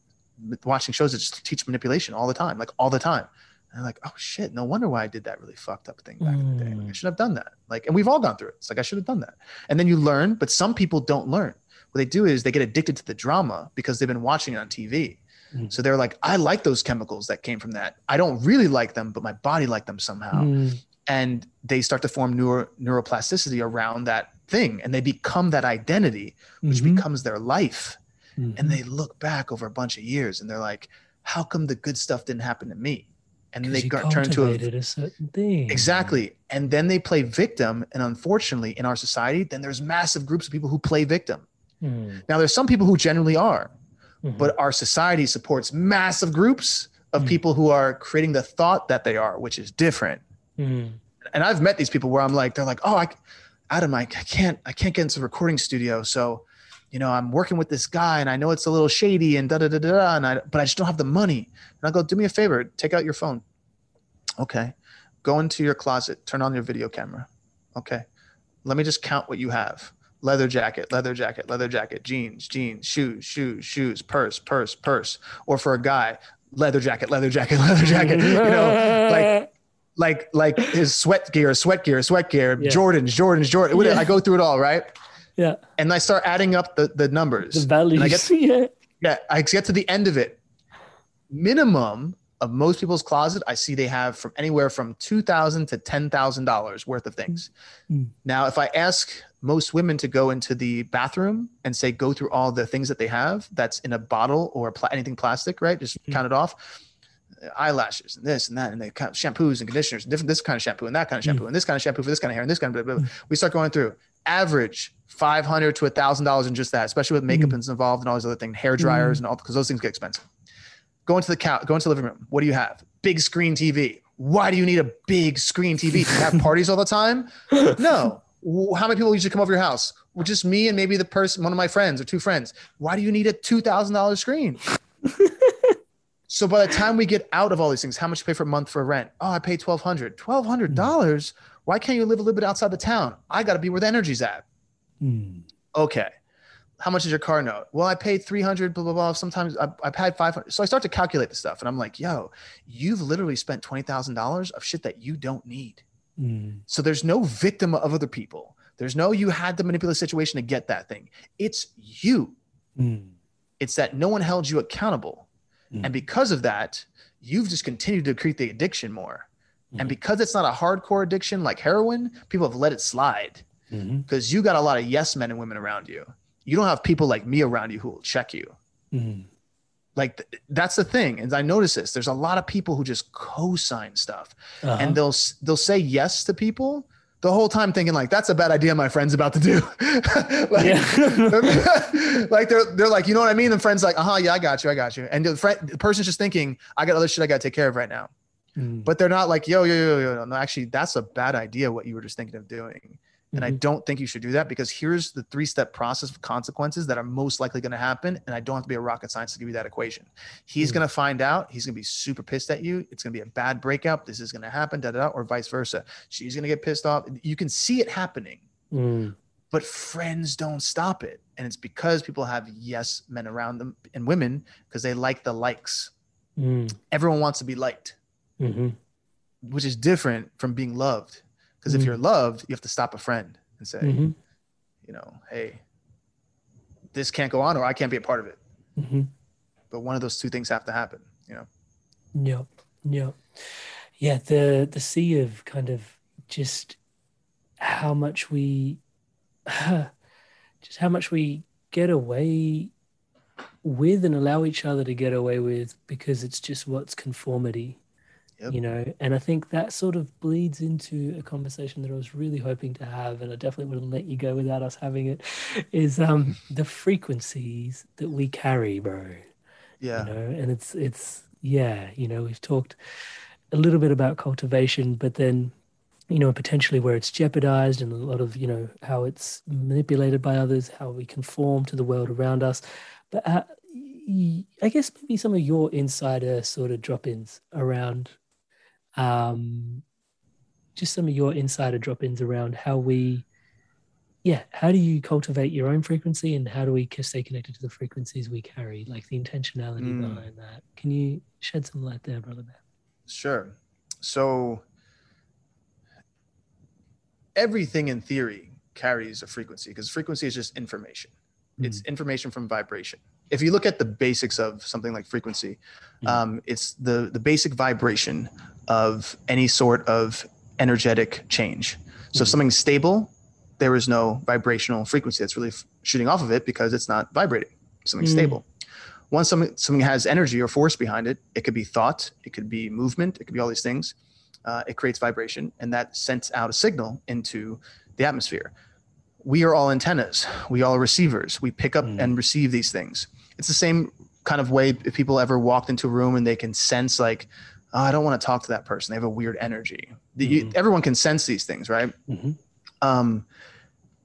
watching shows that just teach manipulation all the time, like all the time? And they're like, oh shit, no wonder why I did that really fucked up thing back in the day. Like, I Mm. should have done that. Like, and we've all gone through it. It's like, I should have done that. And then you learn, but some people don't learn. What they do is they get addicted to the drama because they've been watching it on TV. Mm. So they're like, I like those chemicals that came from that. I don't really like them, but my body liked them somehow. Mm. And they start to form neuro, neuroplasticity around that thing and they become that identity, which Mhm. becomes their life. Mhm. And they look back over a bunch of years and they're like, how come the good stuff didn't happen to me? And then they got, turn into a a certain thing. exactly and then they play victim and unfortunately in our society then there's massive groups of people who play victim Mm, now there's some people who generally are mhm. but our society supports massive groups of Mm. people who are creating the thought that they are which is different Mm, and i've met these people where i'm like they're like oh i adam i, I can't i can't get into the recording studio so you know i'm working with this guy and i know it's a little shady and da da da da and i but i just don't have the money and i go do me a favor take out your phone okay go into your closet turn on your video camera okay let me just count what you have leather jacket leather jacket leather jacket jeans jeans shoes shoes shoes purse purse purse or for a guy leather jacket leather jacket leather jacket you know like like like his sweat gear, sweat gear, sweat gear, Yeah. Jordans, Jordans, Jordan. Yeah. I go through it all, right? Yeah, And I start adding up the, the numbers. the values. I get, yeah. yeah, I get to the end of it. Minimum of most people's closet, I see they have from anywhere from two thousand to ten thousand dollars worth of things. Mm. Now, if I ask most women to go into the bathroom and say go through all the things that they have that's in a bottle or pla- anything plastic, right? Just Mm. count it off. Eyelashes and this and that, and they count shampoos and conditioners, different this kind of shampoo and that kind of shampoo, and this kind of shampoo for this kind of hair and this kind of blah, blah, blah. We start going through average five hundred to a thousand dollars in just that, especially with makeup Mm. involved and all these other things, hair dryers and all because those things get expensive. Go into the couch, go into the living room. What do you have? Big screen TV. Why do you need a big screen TV? Do you have parties all the time? No. How many people usually come over your house? Well, just me and maybe the person, one of my friends or two friends. Why do you need a two thousand dollars screen? so by the time we get out of all these things, how much you pay for a month for rent? Oh, I pay twelve hundred. Twelve hundred dollars. Why can't you live a little bit outside the town? I got to be where the energy's at. Mm, Okay. How much is your car note? Well, I paid 300, blah, blah, blah. Sometimes I, I paid 500. So I start to calculate the stuff and I'm like, yo, you've literally spent $20,000 of shit that you don't need. mm, So there's no victim of other people. There's no you had to manipulate the situation to get that thing. It's you. mm, It's that no one held you accountable. Mm. And because of that, you've just continued to create the addiction more. Mhm. And because it's not a hardcore addiction like heroin, people have let it slide because you got a lot of yes men and women around you. You don't have people like me around you who will check you. mm. Like th- that's the thing. And I notice this. There's a lot of people who just co-sign stuff Uh-huh. and they'll they'll say yes to people the whole time thinking like that's a bad idea my friend's about to do. like, like they're they're like, you know what I mean? The friend's like, uh-huh, yeah, I got you, I got you. And the friend the person's just thinking, I got other shit I gotta take care of right now. Mm, But they're not like, yo, yo, yo, yo. No, actually, that's a bad idea what you were just thinking of doing. And I mhm, don't think you should do that because here's the three step process of consequences that are most likely going to happen. And I don't have to be a rocket scientist to give you that equation. He's Mm. going to find out. He's going to be super pissed at you. It's going to be a bad breakup. This is going to happen, da, da, da, or vice versa. She's going to get pissed off. You can see it happening, mm, but friends don't stop it. And it's because people have yes men around them and women because they like the likes. mm, Everyone wants to be liked, mhm. which is different from being loved. Because if Mm. you're loved, you have to stop a friend and say, Mhm, you know, hey, this can't go on or I can't be a part of it. mhm. But one of those two things have to happen, you know. Yep. Yep. Yeah, the the sea of kind of just how much we just how much we get away with and allow each other to get away with because it's just what's conformity. Yep. You know, and I think that sort of bleeds into a conversation that I was really hoping to have, and I definitely wouldn't let you go without us having it, is um the frequencies that we carry, bro Yeah. you know and it's it's yeah you know we've talked a little bit about cultivation but then you know potentially where it's jeopardized and a lot of you know how it's manipulated by others how we conform to the world around us but uh, i guess maybe some of your insider sort of drop-ins around um just some of your insider drop-ins around how we yeah how do you cultivate your own frequency and how do we stay connected to the frequencies we carry like the intentionality Mm. behind that can you shed some light there brother man Sure. So everything in theory carries a frequency because frequency is just information. It's information from vibration. If you look at the basics of something like frequency, Mm. um, it's the the basic vibration of any sort of energetic change. So if Mhm. something's stable, there is no vibrational frequency that's really f- shooting off of it because it's not vibrating. Something's Mm. stable. once something, something has energy or force behind it, it could be thought, it could be movement, it could be all these things. Uh, it creates vibration, and that sends out a signal into the atmosphere. We are all antennas. We all are receivers. We pick up Mm. and receive these things. It's the same kind of way if people ever walked into a room and they can sense like, oh, I don't want to talk to that person. They have a weird energy. The- you- everyone can sense these things, right? Mhm. Um,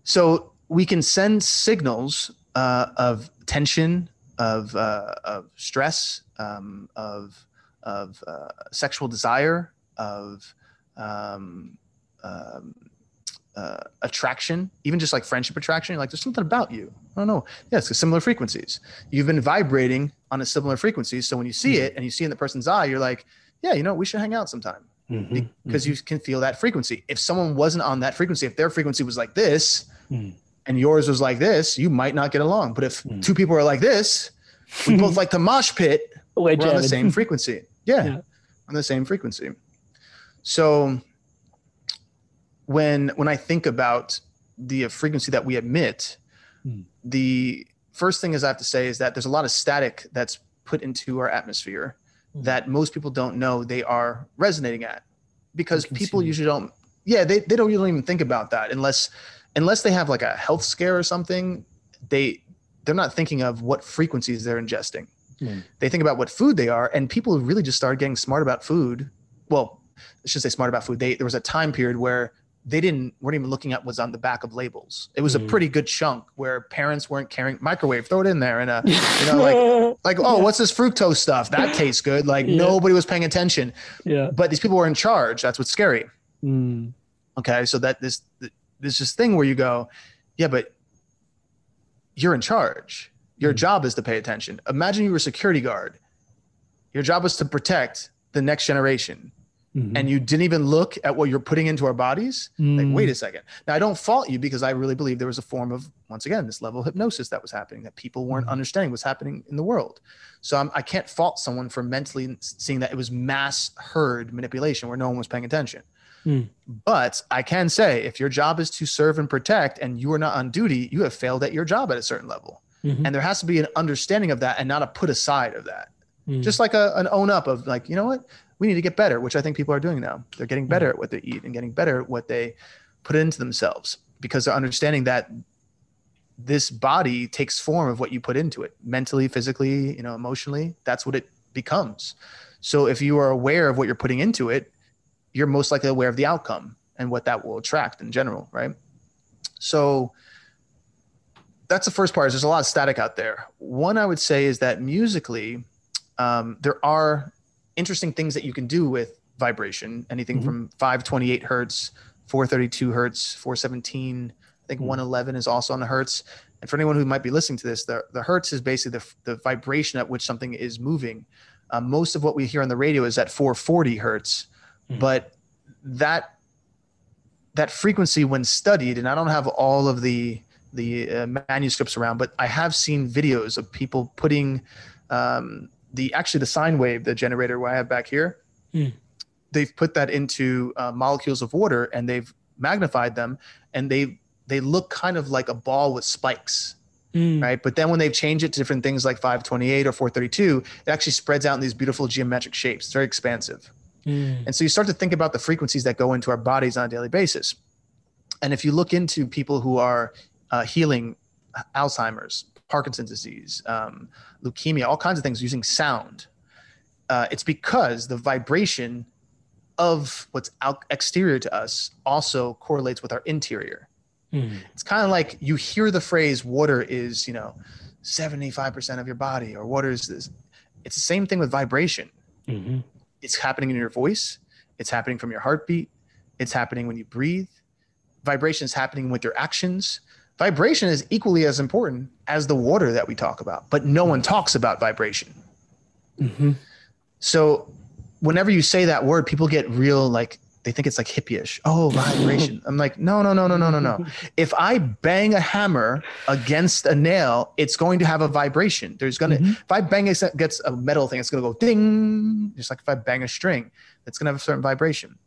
so we can send signals uh, of tension, of, uh, of stress, um, of, of uh, sexual desire, of um, um, uh, attraction, even just like friendship attraction. You're Like there's something about you. I don't know. Yeah, it's similar frequencies. You've been vibrating on a similar frequency. So when you see it and you see in the person's eye, you're like, yeah, you know, we should hang out sometime Mhm. because you can feel that frequency. If someone wasn't on that frequency, if their frequency was like this Mm. and yours was like this, you might not get along. But if Mm. two people are like this, we both like the mosh pit, We're we're on the same frequency. Yeah, Yeah. on the same frequency. So when when I think about the frequency that we emit, Hmm. the first thing is I have to say is that there's a lot of static that's put into our atmosphere. That most people don't know they are resonating at because people usually don't yeah they, they don't really even think about that unless unless they have like a health scare or something they they're not thinking of what frequencies they're ingesting. Hmm. they think about what food they are and people really just started getting smart about food. Well let's just say smart about food. They there was a time period where they didn't weren't even looking at what's on the back of labels. It was a Mhm. pretty good chunk where parents weren't carrying microwave throw it in there and uh you know like like oh what's this fructose stuff? That tastes good. Like Yeah. nobody was paying attention. Yeah. but these people were in charge. That's what's scary. Mm. okay so that this this this thing where you go yeah but you're in charge. Your Mm. job is to pay attention. Imagine you were a security guard. Your job was to protect the next generation Mhm. and you didn't even look at what you're putting into our bodies like Mm. wait a second now i don't fault you because i really believe there was a form of once again this level of hypnosis that was happening that people weren't Mhm. understanding what's happening in the world so I'm, i can't fault someone for mentally seeing that it was mass herd manipulation where no one was paying attention Mm. but i can say if your job is to serve and protect and you are not on duty you have failed at your job at a certain level Mhm. and there has to be an understanding of that and not a put aside of that Mm. just like a, an own up of like you know what we need to get better which i think people are doing now. They're getting better at what they eat and getting better at what they put into themselves because they're understanding that this body takes form of what you put into it mentally physically you know emotionally. That's what it becomes. So if you are aware of what you're putting into it you're most likely aware of the outcome and what that will attract in general right? So that's the first part. Is there's a lot of static out there. One i would say is that musically um, there are interesting things that you can do with vibration anything Mhm. from 528 hertz 432 hertz 417 i think Mhm. 111 is also on the hertz and for anyone who might be listening to this the, the hertz is basically the, the vibration at which something is moving uh, most of what we hear on the radio is at 440 hertz Mhm. but that that frequency when studied and i don't have all of the the uh, manuscripts around but i have seen videos of people putting um, the actually the sine wave the generator what i have back here Hmm. they've put that into uh, molecules of water and they've magnified them and they they look kind of like a ball with spikes Mm. right but then when they've changed it to different things like 528 or 432 it actually spreads out in these beautiful geometric shapes it's very expansive Mm. and so you start to think about the frequencies that go into our bodies on a daily basis. And if you look into people who are uh, healing Alzheimer's, Parkinson's disease, um, leukemia, all kinds of things using sound, uh, it's because the vibration of what's out exterior to us also correlates with our interior. Mm. It's kind of like you hear the phrase water is, you know, 75% of your body or water is this. It's the same thing with vibration Mhm. it's happening in your voice it's happening from your heartbeat it's happening when you breathe vibration is happening with your actions vibration is equally as important as the water that we talk about but no one talks about vibration Mhm. so whenever you say that word people get real like they think it's like hippie-ish oh vibration i'm like no no no no no no no if i bang a hammer against a nail it's going to have a vibration there's going to Mhm. if I bang it gets a metal thing, it's gonna go ding. Just like if I bang a string, it's gonna have a certain vibration.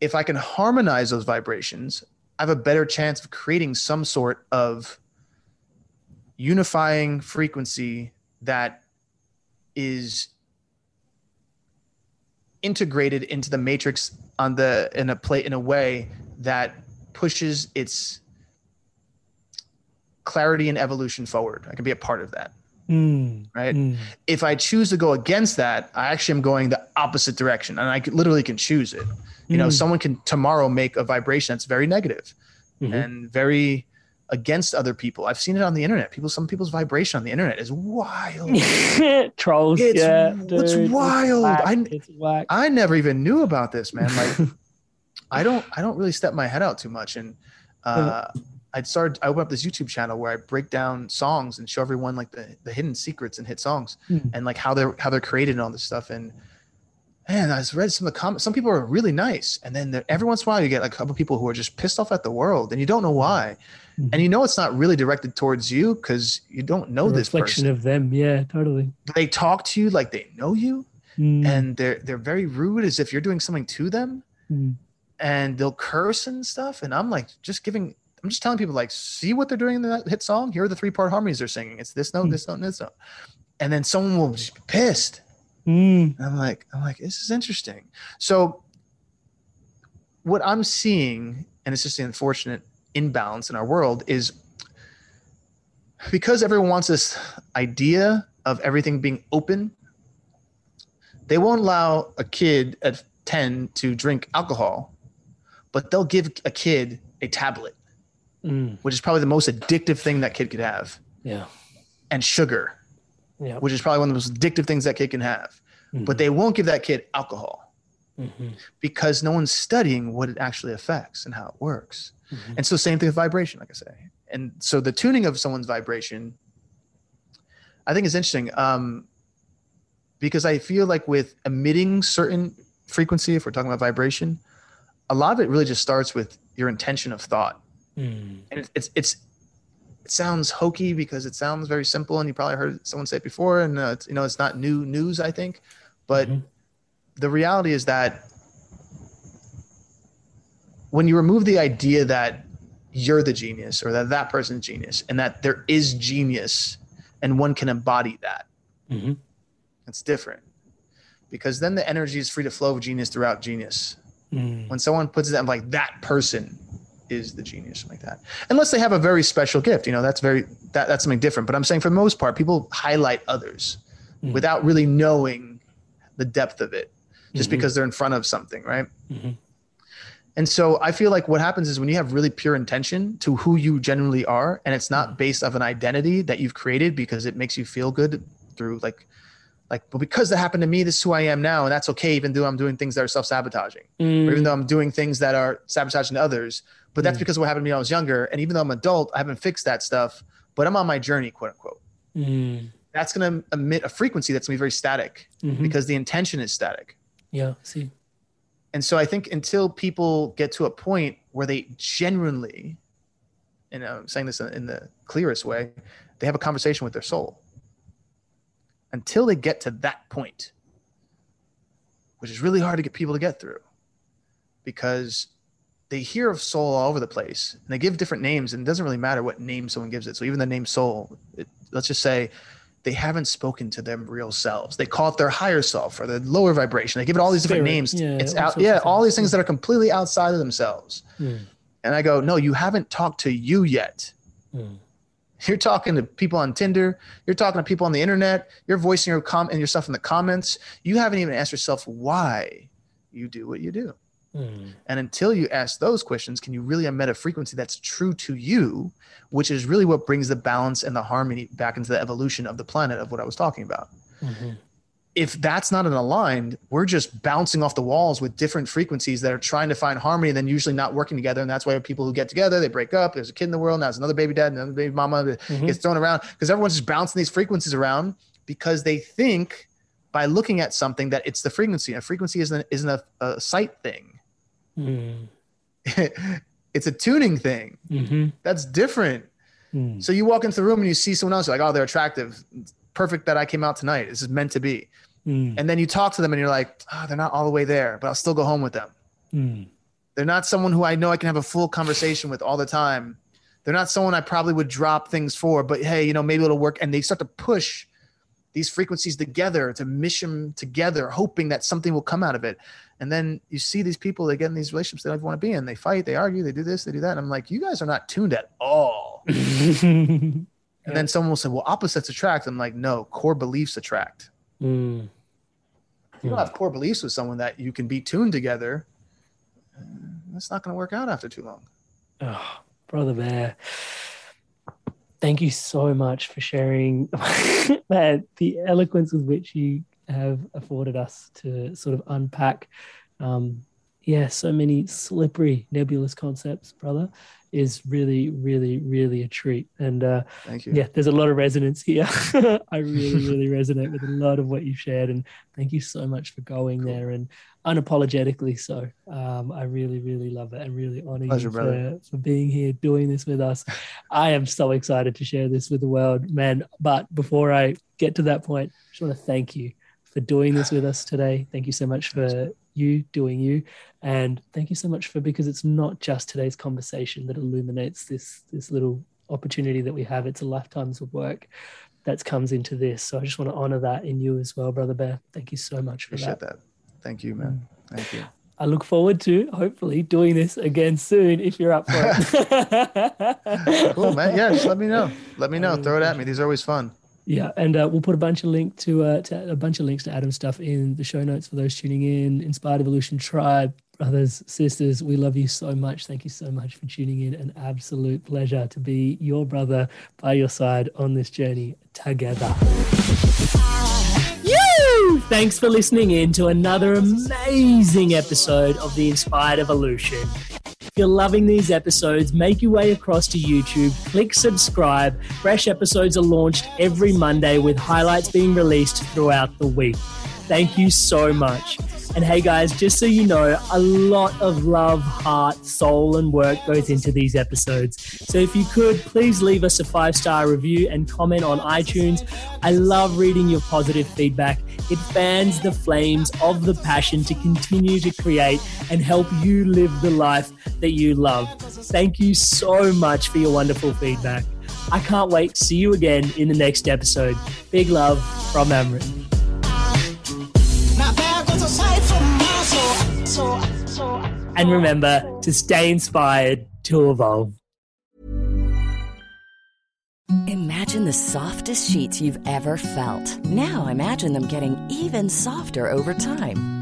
If I can harmonize those vibrations, I have a better chance of creating some sort of unifying frequency that is integrated into the matrix on the in a plate in a way that pushes its clarity and evolution forward. I can be a part of that. Mm, Right. mm, If I choose to go against that, I actually am going the opposite direction, and I literally can choose it. You know, Mm. someone can tomorrow make a vibration that's very negative Mhm. and very against other people. I've seen it on the internet. People, some people's vibration on the internet is wild. Trolls. It's- yeah. it's dude, wild. whack, I- it's. I never even knew about this, man. Like, I don't, I don't really step my head out too much, and uh, I'd started. I opened up this YouTube channel where I break down songs and show everyone like the the hidden secrets and hit songs, Mm. and like how they're how they're created and all this stuff. And man, I just read some of the comments. Some people are really nice, and then every once in a while you get like a couple of people who are just pissed off at the world, and you don't know why. Mhm. And you know it's not really directed towards you because you don't know a this reflection person. of them. Yeah, totally. they talk to you like they know you, Mm, and they're they're very rude as if you're doing something to them mm, and they'll curse and stuff and i'm like just giving i'm just telling people like see what they're doing in that hit song here are the three part harmonies they're singing it's this note Hmm. this note and this note and then someone will just be pissed mm, i'm like i'm like this is interesting so what i'm seeing and it's just the unfortunate imbalance in our world is because everyone wants this idea of everything being open they won't allow a kid at 10 to drink alcohol but they'll give a kid a tablet mm. which is probably the most addictive thing that kid could have Yeah. and sugar Yeah. which is probably one of the most addictive things that kid can have Mm-hmm. but they won't give that kid alcohol Mhm. because no one's studying what it actually affects and how it works. Mhm. And so same thing with vibration, like I say. And so the tuning of someone's vibration, I think is interesting. Um, because I feel like with emitting certain frequency, if we're talking about vibration, a lot of it really just starts with your intention of thought. Mm. And it's it's, it's it sounds hokey because it sounds very simple, and you probably heard someone say it before, and uh, it's, you know it's not new news, I think, but Mhm. the reality is that when you remove the idea that you're the genius or that that person's genius and that there is genius and one can embody that Mhm. it's different because then the energy is free to flow of genius throughout genius Mm. when someone puts it I'm like that person is the genius like that unless they have a very special gift you know that's very that, that's something different but i'm saying for the most part people highlight others Mm. without really knowing the depth of it just Mhm. because they're in front of something right Mhm. and so i feel like what happens is when you have really pure intention to who you genuinely are and it's Mm. not based of an identity that you've created because it makes you feel good through like like but because that happened to me this is who i am now and that's okay even though i'm doing things that are self-sabotaging or even Mm. though I'm doing things that are sabotaging to others. But that's Mm. because of what happened to me when I was younger. And even though I'm an adult, I haven't fixed that stuff, but I'm on my journey, quote unquote. Mm. That's going to emit a frequency that's going to be very static Mhm. because the intention is static. yeah. See. And so I think until people get to a point where they genuinely, and I'm saying this in the clearest way, they have a conversation with their soul. Until they get to that point, which is really hard to get people to get through because they hear of soul all over the place and they give different names and it doesn't really matter what name someone gives it. So even the name soul, it, let's just say they haven't spoken to their real selves. They call it their higher self or the lower vibration. They give it all these different Spirit. names. Yeah, it's all out, yeah, all these things that are completely outside of themselves. Mm. And I go, no, you haven't talked to you yet. Mm. You're talking to people on Tinder. You're talking to people on the internet. You're voicing your com and your stuff in the comments. You haven't even asked yourself why you do what you do. Mm. And until you ask those questions, can you really emit a frequency that's true to you, which is really what brings the balance and the harmony back into the evolution of the planet of what I was talking about. Mhm. If that's not an aligned, we're just bouncing off the walls with different frequencies that are trying to find harmony and then usually not working together. And that's why people who get together, they break up. There's a kid in the world, now there's another baby dad, another baby mama that Mhm. gets thrown around because everyone's just bouncing these frequencies around because they think by looking at something that it's the frequency. A frequency isn't, isn't a, a sight thing. Mm. it's a tuning thing. Mhm. That's different. Mm. So you walk into the room and you see someone else, you're like, oh, they're attractive. It's perfect that I came out tonight. This is meant to be. Mm. And then you talk to them and you're like, oh, they're not all the way there, but I'll still go home with them. Mm. They're not someone who I know I can have a full conversation with all the time. They're not someone I probably would drop things for, but hey, you know, maybe it'll work. And they start to push these frequencies together to them together, hoping that something will come out of it. And then you see these people, they get in these relationships they don't want to be in. They fight, they argue, they do this, they do that. And I'm like, you guys are not tuned at all. and then someone will say, well, opposites attract. I'm like, no, core beliefs attract. Mm. If you don't have core beliefs with someone that you can be tuned together, that's not going to work out after too long. Oh, brother bear thank you so much for sharing man, the eloquence with which you have afforded us to sort of unpack um, yeah so many slippery nebulous concepts brother is really, really, really a treat. And uh, thank you. Yeah, there's a lot of resonance here. I really, really resonate with a lot of what you've shared, and thank you so much for going cool. there and unapologetically so. Um, I really, really love it and really honor Pleasure, you for, for being here, doing this with us. I am so excited to share this with the world, man. But before I get to that point, I just want to thank you for doing this with us today. Thank you so much for you doing you and thank you so much for because it's not just today's conversation that illuminates this this little opportunity that we have it's a lifetimes of work that comes into this so i just want to honor that in you as well brother bear thank you so much for Appreciate that. that thank you man mm. thank you I look forward to hopefully doing this again soon if you're up for it. cool, man. Yeah, just let me know. Let me know. Throw it at me. These are always fun. Yeah, and uh, we'll put a bunch of link to, uh, to a bunch of links to Adam's stuff in the show notes for those tuning in. Inspired Evolution Tribe, brothers, sisters, we love you so much. Thank you so much for tuning in. An absolute pleasure to be your brother by your side on this journey together. You! Thanks for listening in to another amazing episode of the Inspired Evolution you're loving these episodes, make your way across to YouTube, click subscribe. Fresh episodes are launched every Monday with highlights being released throughout the week. Thank you so much. And hey guys, just so you know, a lot of love, heart, soul, and work goes into these episodes. So if you could, please leave us a five star review and comment on iTunes. I love reading your positive feedback. It fans the flames of the passion to continue to create and help you live the life that you love. Thank you so much for your wonderful feedback. I can't wait to see you again in the next episode. Big love from Amrit. And remember to stay inspired to evolve. Imagine the softest sheets you've ever felt. Now imagine them getting even softer over time.